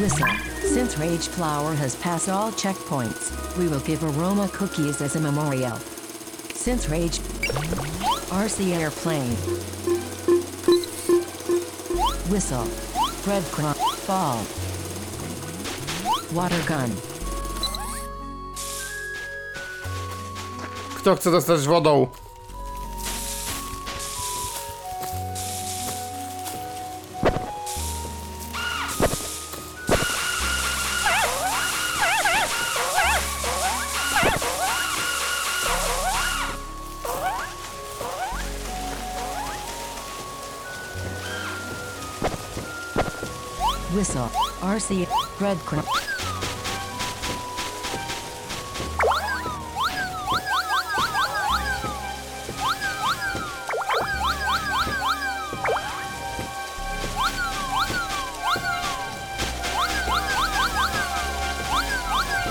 Whistle. Since Rage Flower has passed all checkpoints, we will give Aroma cookies as a memorial. Since Rage. RC airplane. Whistle. Breadcrumb. Ball. Water gun. Kto chce dostać wodą? RC. Breadcrumb.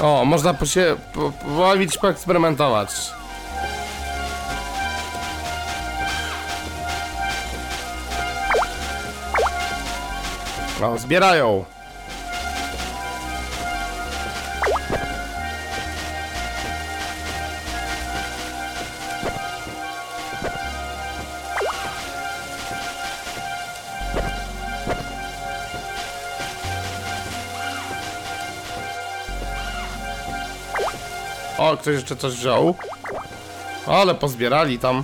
O, można po się po, pobawić, poeksperymentować. O, zbierają. Ktoś jeszcze coś wziął. Ale pozbierali tam.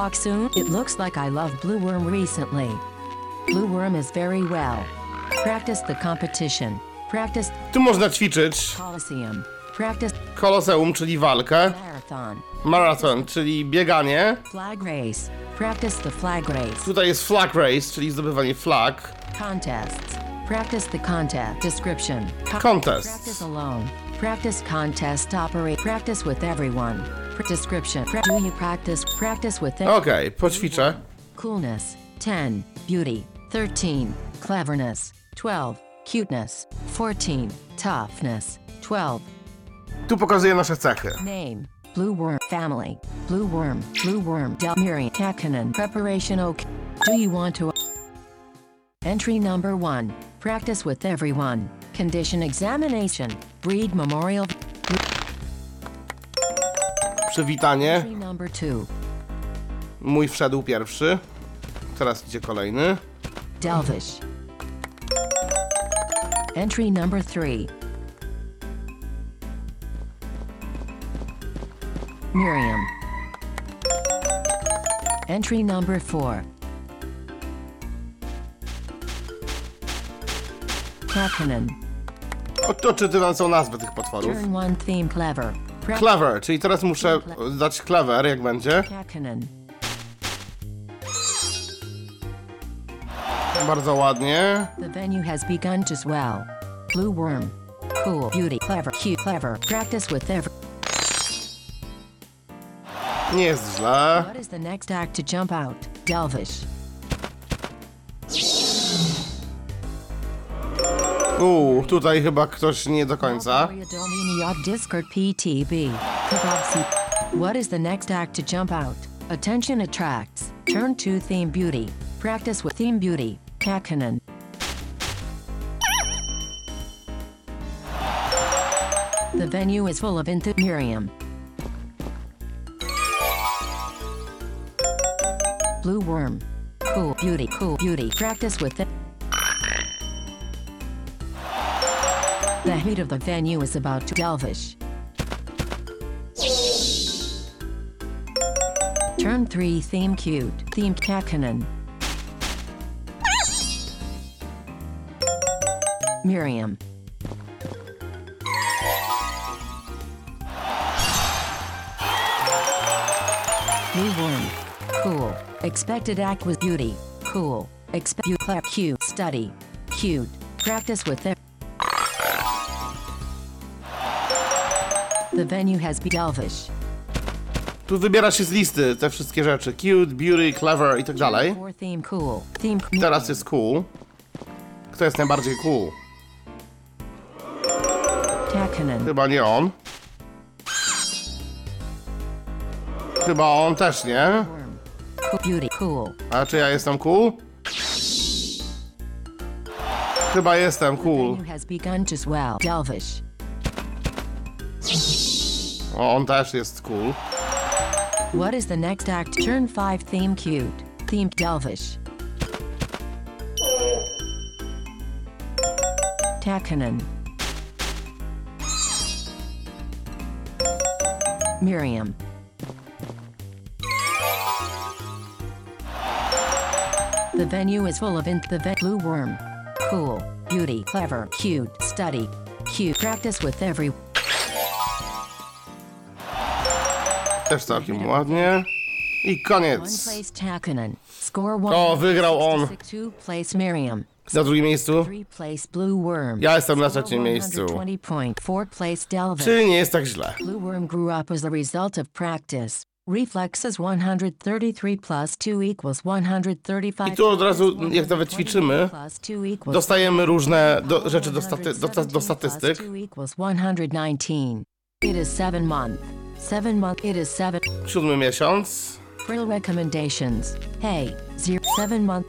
Walk soon? It looks like I love Blue Worm recently. Blue Worm is very well. Practice the competition. Practice Tu można ćwiczyć Coliseum. Practice koloseum, czyli walkę. marathon. Marathon, czyli bieganie. Flag race. Practice the flag race. Tutaj jest flag race, czyli zdobywanie flag. Contests. Practice the contest. Description. Co- Contests. Practice alone. Practice contest operate. Practice with everyone. Description. Do you practice? Practice with everyone. Okej, poćwiczę. Coolness 10. Beauty 13. Cleverness 12. Cuteness 14. Toughness 12. Tu pokazuję nasze cechy. Name Blue Worm Family Blue Worm Blue Worm Delmiri Kakinen Preparation OK Do you want to Entry number 1 Practice with everyone Condition examination Breed Memorial Przywitanie. Entry number 2 Mój wszedł pierwszy. Teraz idzie kolejny. Delvish Entry number 3 Miriam Entry number 4 Kakinen O, to czytam są nazwy tych potworów. Turn 1 theme clever Clever, czyli teraz muszę dać clever, jak będzie. Bardzo ładnie. The venue has begun just well. Blue worm. Cool, beauty, clever, cute, clever. Practice with every. Nie jest źle. What is the next act to jump out? Delvish. Uuu, tutaj chyba ktoś nie do końca. What is the next act to jump out? Attention attracts. Turn to theme beauty. Practice with theme beauty. Kakinen. The venue is full of enthusiasm. Blue worm. Cool beauty. Cool beauty. Practice with it. The heat of the venue is about to delvish. Turn 3 theme cute. Themed Kakinen. Miriam. Worm. Cool. Expected act with beauty. Cool. Expect you clap cute. Study. Cute. Practice with it. The venue has. Tu wybiera się z listy te wszystkie rzeczy. Cute, beauty, clever i tak dalej. Four theme cool. Theme Teraz jest cool. Kto jest najbardziej cool? Chyba nie on. Chyba on też nie. Worm. Cool beauty. Cool. A czy ja jestem cool? Chyba jestem cool. Venue has begun to swell. Delvish. O, on też jest cool. What is the next act? Turn 5 theme cute. Themed Delvish. Takanen. Miriam. The venue is full of int the vet blue worm. Cool, beauty, clever, cute, study, cute, practice with every Też całkiem ładnie. I koniec. O, wygrał on. Na drugim miejscu? Ja jestem na trzecim miejscu. 120 point. Four place Delvin. Czyli nie jest tak źle. Blue Worm grew up as a result of practice. Reflexes 133 plus 2 equals 135. I tu od razu, jak nawet ćwiczymy, plus 2 equals Dostajemy różne do, rzeczy do, staty, do, do 117 statystyk. plus 2 equals 119. It is 7 month. 7 month. It is 7. Siódmy miesiąc. Recommendations. Hey, 0 7 month.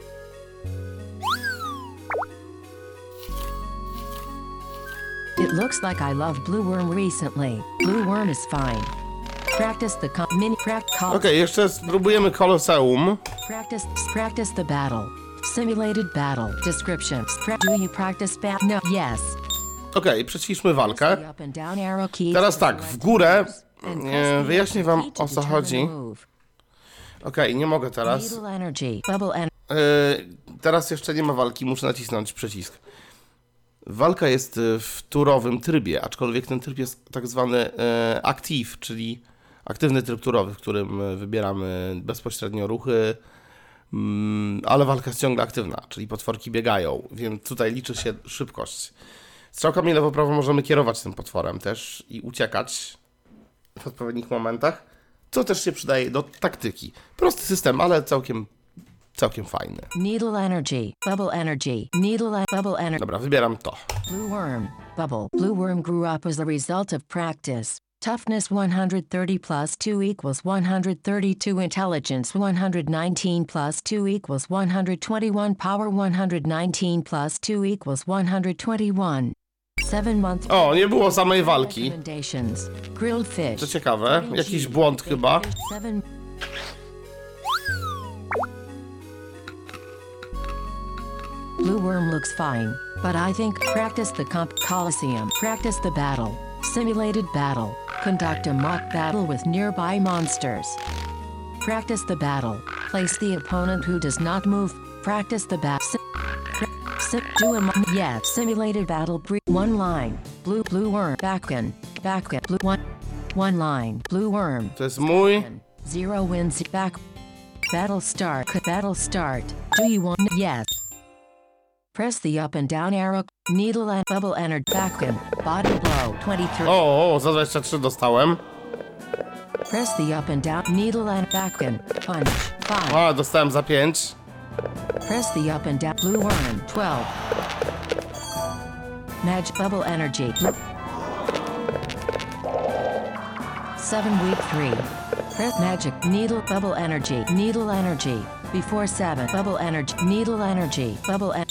It looks like I loved Blue Worm recently. Blue Worm is fine. Practice the com- mini practice. Okej, jeszcze spróbujemy Koloseum. Practice practice the battle. Simulated battle. Descriptions. Pra- do you practice bat? No. Yes. Okej, walkę. Down arrow keys Teraz tak, w górę wyjaśnię wam o co chodzi. Okej, nie mogę teraz. Needle energy. Bubble energy. E, teraz jeszcze nie ma walki, muszę nacisnąć przycisk. Walka jest e, w turowym trybie, aczkolwiek ten tryb jest tak zwany e, active, czyli aktywny tryb turowy, w którym wybieramy bezpośrednio ruchy, mm, ale walka jest ciągle aktywna, czyli potworki biegają, więc tutaj liczy się szybkość. Strzałkami lewo-prawo możemy kierować tym potworem też i uciekać w odpowiednich momentach, co też się przydaje do taktyki. Prosty system, ale całkiem, całkiem fajny. Needle energy. Bubble energy. Needle e- bubble energy. Dobra, wybieram to. Blue worm. Bubble. Blue worm grew up as a result of practice. Toughness 130 plus 2 equals 132. Intelligence 119 plus 2 equals 121. Power 119 plus 2 equals 121. 7 month. O, nie było samej walki. Recommendations. Grilled fish. Co ciekawe, jakiś błąd chyba. Blue worm looks fine, but I think practice the comp coliseum. Practice the battle. Simulated battle. Conduct a mock battle with nearby monsters. Practice the battle. Place the opponent who does not move. Practice the battle. Sim- do a mo- yeah. Simulated battle. Bre- one line. Blue blue worm. Back in. Back in. Blue one. One line. Blue worm. To jest mój. Zero wins back. Battle start. Battle start. Do you want? Yes. Press the up and down arrow. Needle and bubble entered back in. Body blow. 23. O, o, za 23 dostałem. Press the up and down. Needle and back in. Punch. 5. A, dostałem za 5. Press the up and down. Blue worm. 12. Magic bubble energy. Blue. 7 week 3. Press magic. Needle bubble energy. Needle energy. Before 7. Bubble energy. Needle energy. Bubble en-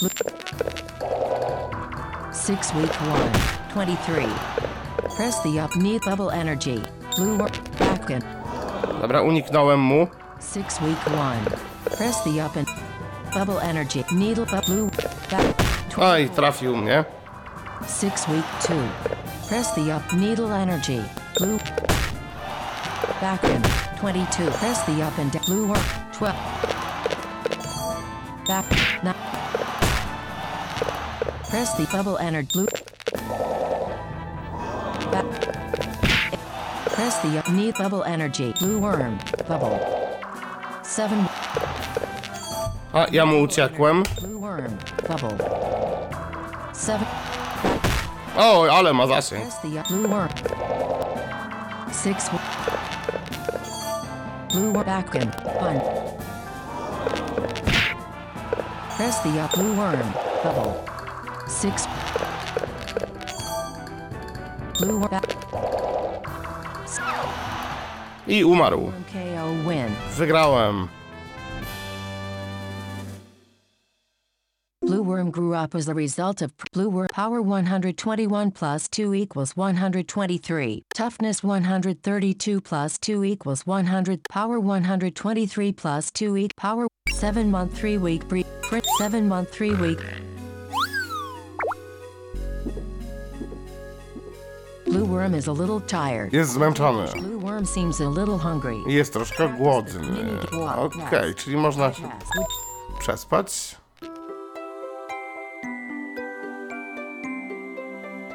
6 week 1. 23. Press the up. Need bubble energy. Blue. Back in. Dobra, uniknąłem mu. 6 week 1. Press the up and bubble energy. Needle blue. Back. Oj, trafił mnie. 6 week 2. Press the up needle energy. Blue. Back in. 22. Press the up and down. Blue work. 12. Back. Not. Press the bubble energy. Blue. Back. Press the up need bubble energy. Blue worm. Bubble. 7. A, ja mu uciekłem. O, ale ma zasięg. Press the blue worm bubble. Six. Blue worm. I umarł. Wygrałem. Worm grew up as a result of blue worm power 121 plus 2 equals 123. Toughness 132 plus 2 equals 100. Power 123 plus 2 equals power 7 month 3 week breed. 7 month 3 week. Blue worm is a little tired. Jest zmęczony. Blue worm seems a little hungry. Jest troszkę głodny. Okej, czyli można się przespać.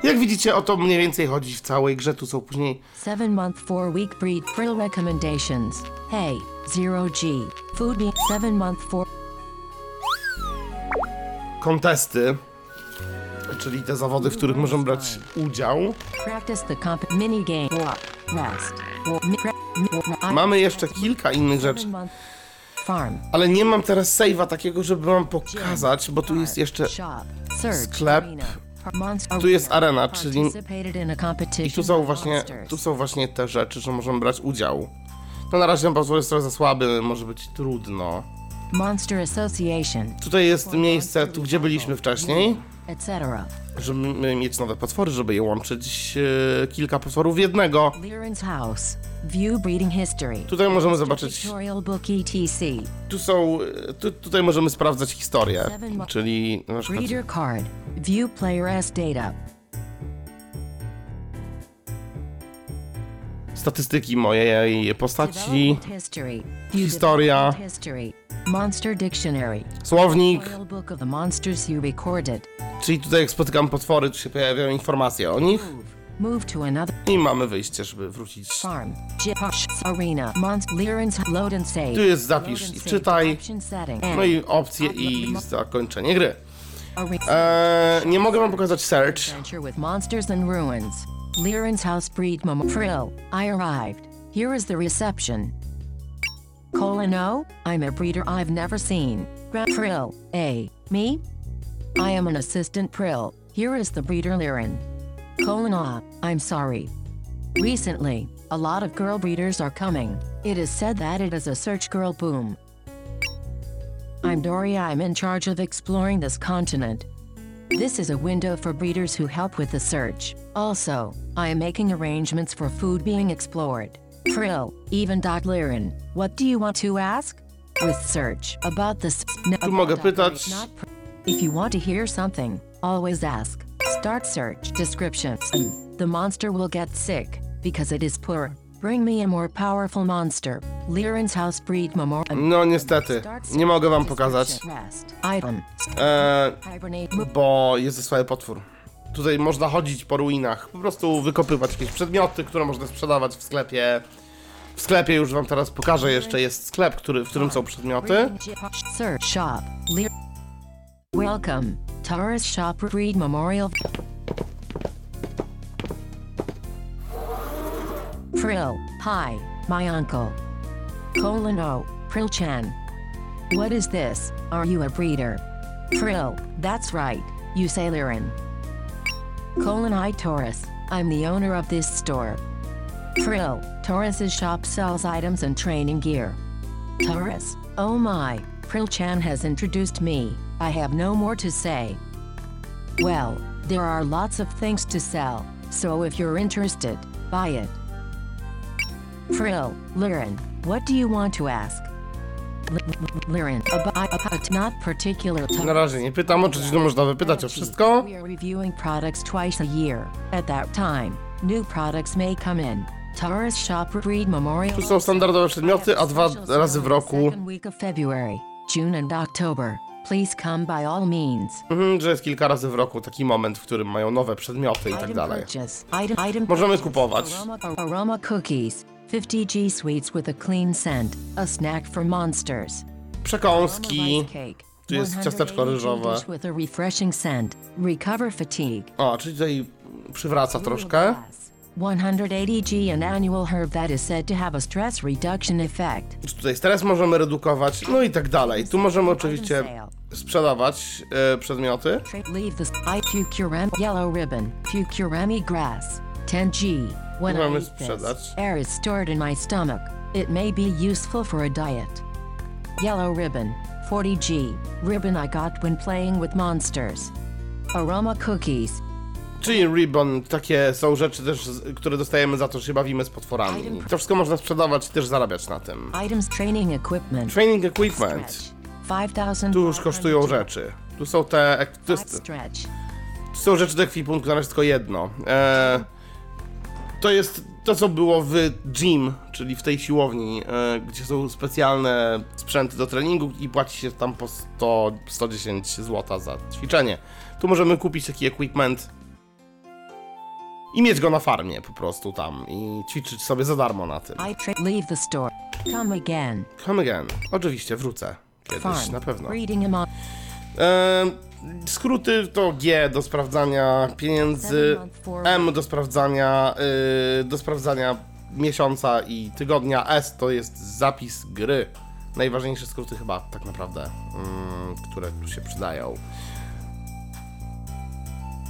Jak widzicie, o to mniej więcej chodzi w całej grze. Tu są później Seven month, four week breed frill recommendations. Hey, zero G. Food being seven month, four. kontesty, czyli te zawody, w których możemy brać udział. Practice the comp mini game. Walk, rest. Walk, mi, pre, mi, I- Mamy jeszcze kilka innych rzeczy, Seven month farm. ale nie mam teraz save'a takiego, żeby wam pokazać, bo tu jest jeszcze Shop. Search. sklep. Arena. Tu jest arena, czyli- I tu są właśnie, tu są właśnie te rzeczy, że możemy brać udział. No na razie ten pozór jest trochę za słaby, może być trudno. Monster Association. Tutaj jest miejsce, tu gdzie byliśmy wcześniej, Etc. żeby mieć nowe potwory, żeby je łączyć e, kilka potworów w jednego. Liren's House. View breeding history. Tutaj możemy zobaczyć, Tutorial book ETC. tu są, e, tu, tutaj możemy sprawdzać historię, czyli na przykład Reader card. View player S data. statystyki mojej postaci, Development history. View Historia. development history. Monster dictionary. słownik, Tutorial book of the monsters you recorded. czyli tutaj jak spotykam potwory, tu się pojawiają informacje o nich Move to another i mamy wyjście, żeby wrócić. farm. Jiposh arena. Monster Liren's load and save. Tu jest zapisz i czytaj, no i opcje i zakończenie gry. Eee, nie mogę wam pokazać search, with monsters and ruins. Liren's house breed Frill. I arrived. Here is the reception. Colon O, I'm a breeder I've never seen. Gra- Frill. A. Me? I am an assistant Prill. Here is the breeder Liren. Colon A, I'm sorry. Recently, a lot of girl breeders are coming. It is said that it is a search girl boom. I'm Dory. I'm in charge of exploring this continent. This is a window for breeders who help with the search. Also, I am making arrangements for food being explored. Frill, even Dot Liren, what do you want to ask? With search about this. No, Tu mogę pytać. if you want to hear something, always ask. Start search descriptions. The monster will get sick because it is poor. Bring me a more powerful monster. Liren's house breed memorial. Um, no niestety, nie mogę wam pokazać, eee, Hibernate. bo jest ze słaby potwór. Tutaj można chodzić po ruinach, po prostu wykopywać jakieś przedmioty, które można sprzedawać w sklepie. W sklepie już wam teraz pokażę, jeszcze jest sklep, który, w którym są przedmioty. Search shop. Welcome. Taurus Shop Breed Memorial. Frill. Hi, my uncle. Colon O. Prill Chan. What is this? Are you a breeder? Frill. That's right. You say Liren. Colon I Taurus. I'm the owner of this store. Frill. Taurus's shop sells items and training gear. Taurus. Oh my, Prill Chan has introduced me. I have no more to say. Well, there are lots of things to sell, so if you're interested, buy it. Frill, Liren, what do you want to ask? Na razie nie pytam, oczywiście można wypytać o wszystko. We are reviewing products twice a year. At that time, new products may come in. Shop Memorial. Tu są standardowe przedmioty, a dwa razy w roku. Week of February, June and October. Please come by all means. Mhm, że jest kilka razy w roku taki moment, w którym mają nowe przedmioty i tak dalej. Możemy kupować. Aroma cookies. 50 G sweets with a clean scent, a snack for monsters. Przekąski. Tu jest ciasteczko ryżowe. With a refreshing scent, recover fatigue. O, czyli tutaj przywraca troszkę. 180G an annual herb that is said to have a stress reduction effect. Tutaj stres możemy redukować, no i tak dalej. Tu możemy oczywiście sprzedawać e, przedmioty. Leave this I Fukurami yellow ribbon, Fukurami y grass, 10G. When I Możemy eat this, sprzedać. air is stored in my stomach. It may be useful for a diet. Yellow ribbon. 40G, ribbon I got when playing with monsters. Aroma cookies, Czyli ribbon, takie są rzeczy też, z- które dostajemy za to, że się bawimy z potworami. To wszystko można sprzedawać i też zarabiać na tym. items training equipment. Training equipment. Stretch. 5000. Tu już kosztują rzeczy. Tu są te... ek- To, jest, Stretch. to są rzeczy do ekwipunku, na razie tylko jedno. E, to jest to, co było w gym, czyli w tej siłowni, e, gdzie są specjalne sprzęty do treningu i płaci się tam po 100, 110 zł za ćwiczenie. Tu możemy kupić taki equipment i mieć go na farmie po prostu tam i ćwiczyć sobie za darmo na tym. I tra- leave the store. Come again. Come again. Oczywiście, wrócę. Kiedyś, Farm. na pewno. Reading a mon- E, skróty to G do sprawdzania pieniędzy, M do sprawdzania, y, do sprawdzania miesiąca i tygodnia, S to jest zapis gry. Najważniejsze skróty chyba tak naprawdę, mm, które tu się przydają.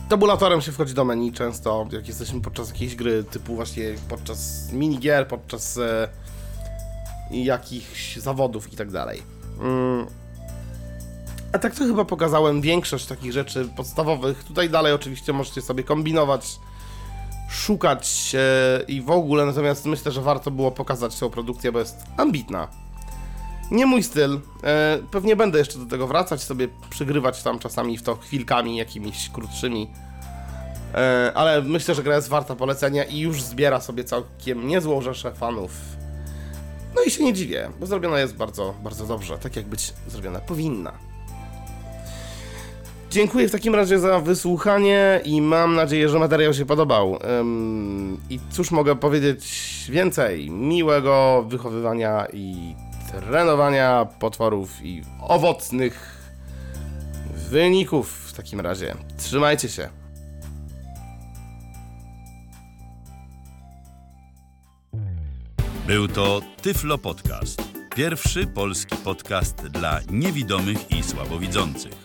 Tabulatorem się wchodzi do menu często, jak jesteśmy podczas jakiejś gry, typu właśnie podczas minigier, podczas e, jakichś zawodów i tak dalej. A tak to chyba pokazałem większość takich rzeczy podstawowych. Tutaj dalej oczywiście możecie sobie kombinować, szukać e, i w ogóle, natomiast myślę, że warto było pokazać tą produkcję, bo jest ambitna. Nie mój styl. E, pewnie będę jeszcze do tego wracać, sobie przygrywać tam czasami w to chwilkami jakimiś krótszymi. E, ale myślę, że gra jest warta polecenia i już zbiera sobie całkiem niezłą rzeszę fanów. No i się nie dziwię, bo zrobiona jest bardzo, bardzo dobrze, tak jak być zrobiona powinna. Dziękuję w takim razie za wysłuchanie i mam nadzieję, że materiał się podobał. Ym, I cóż mogę powiedzieć więcej? Miłego wychowywania i trenowania potworów i owocnych wyników w takim razie. Trzymajcie się. Był to Tyflo Podcast. Pierwszy polski podcast dla niewidomych i słabowidzących.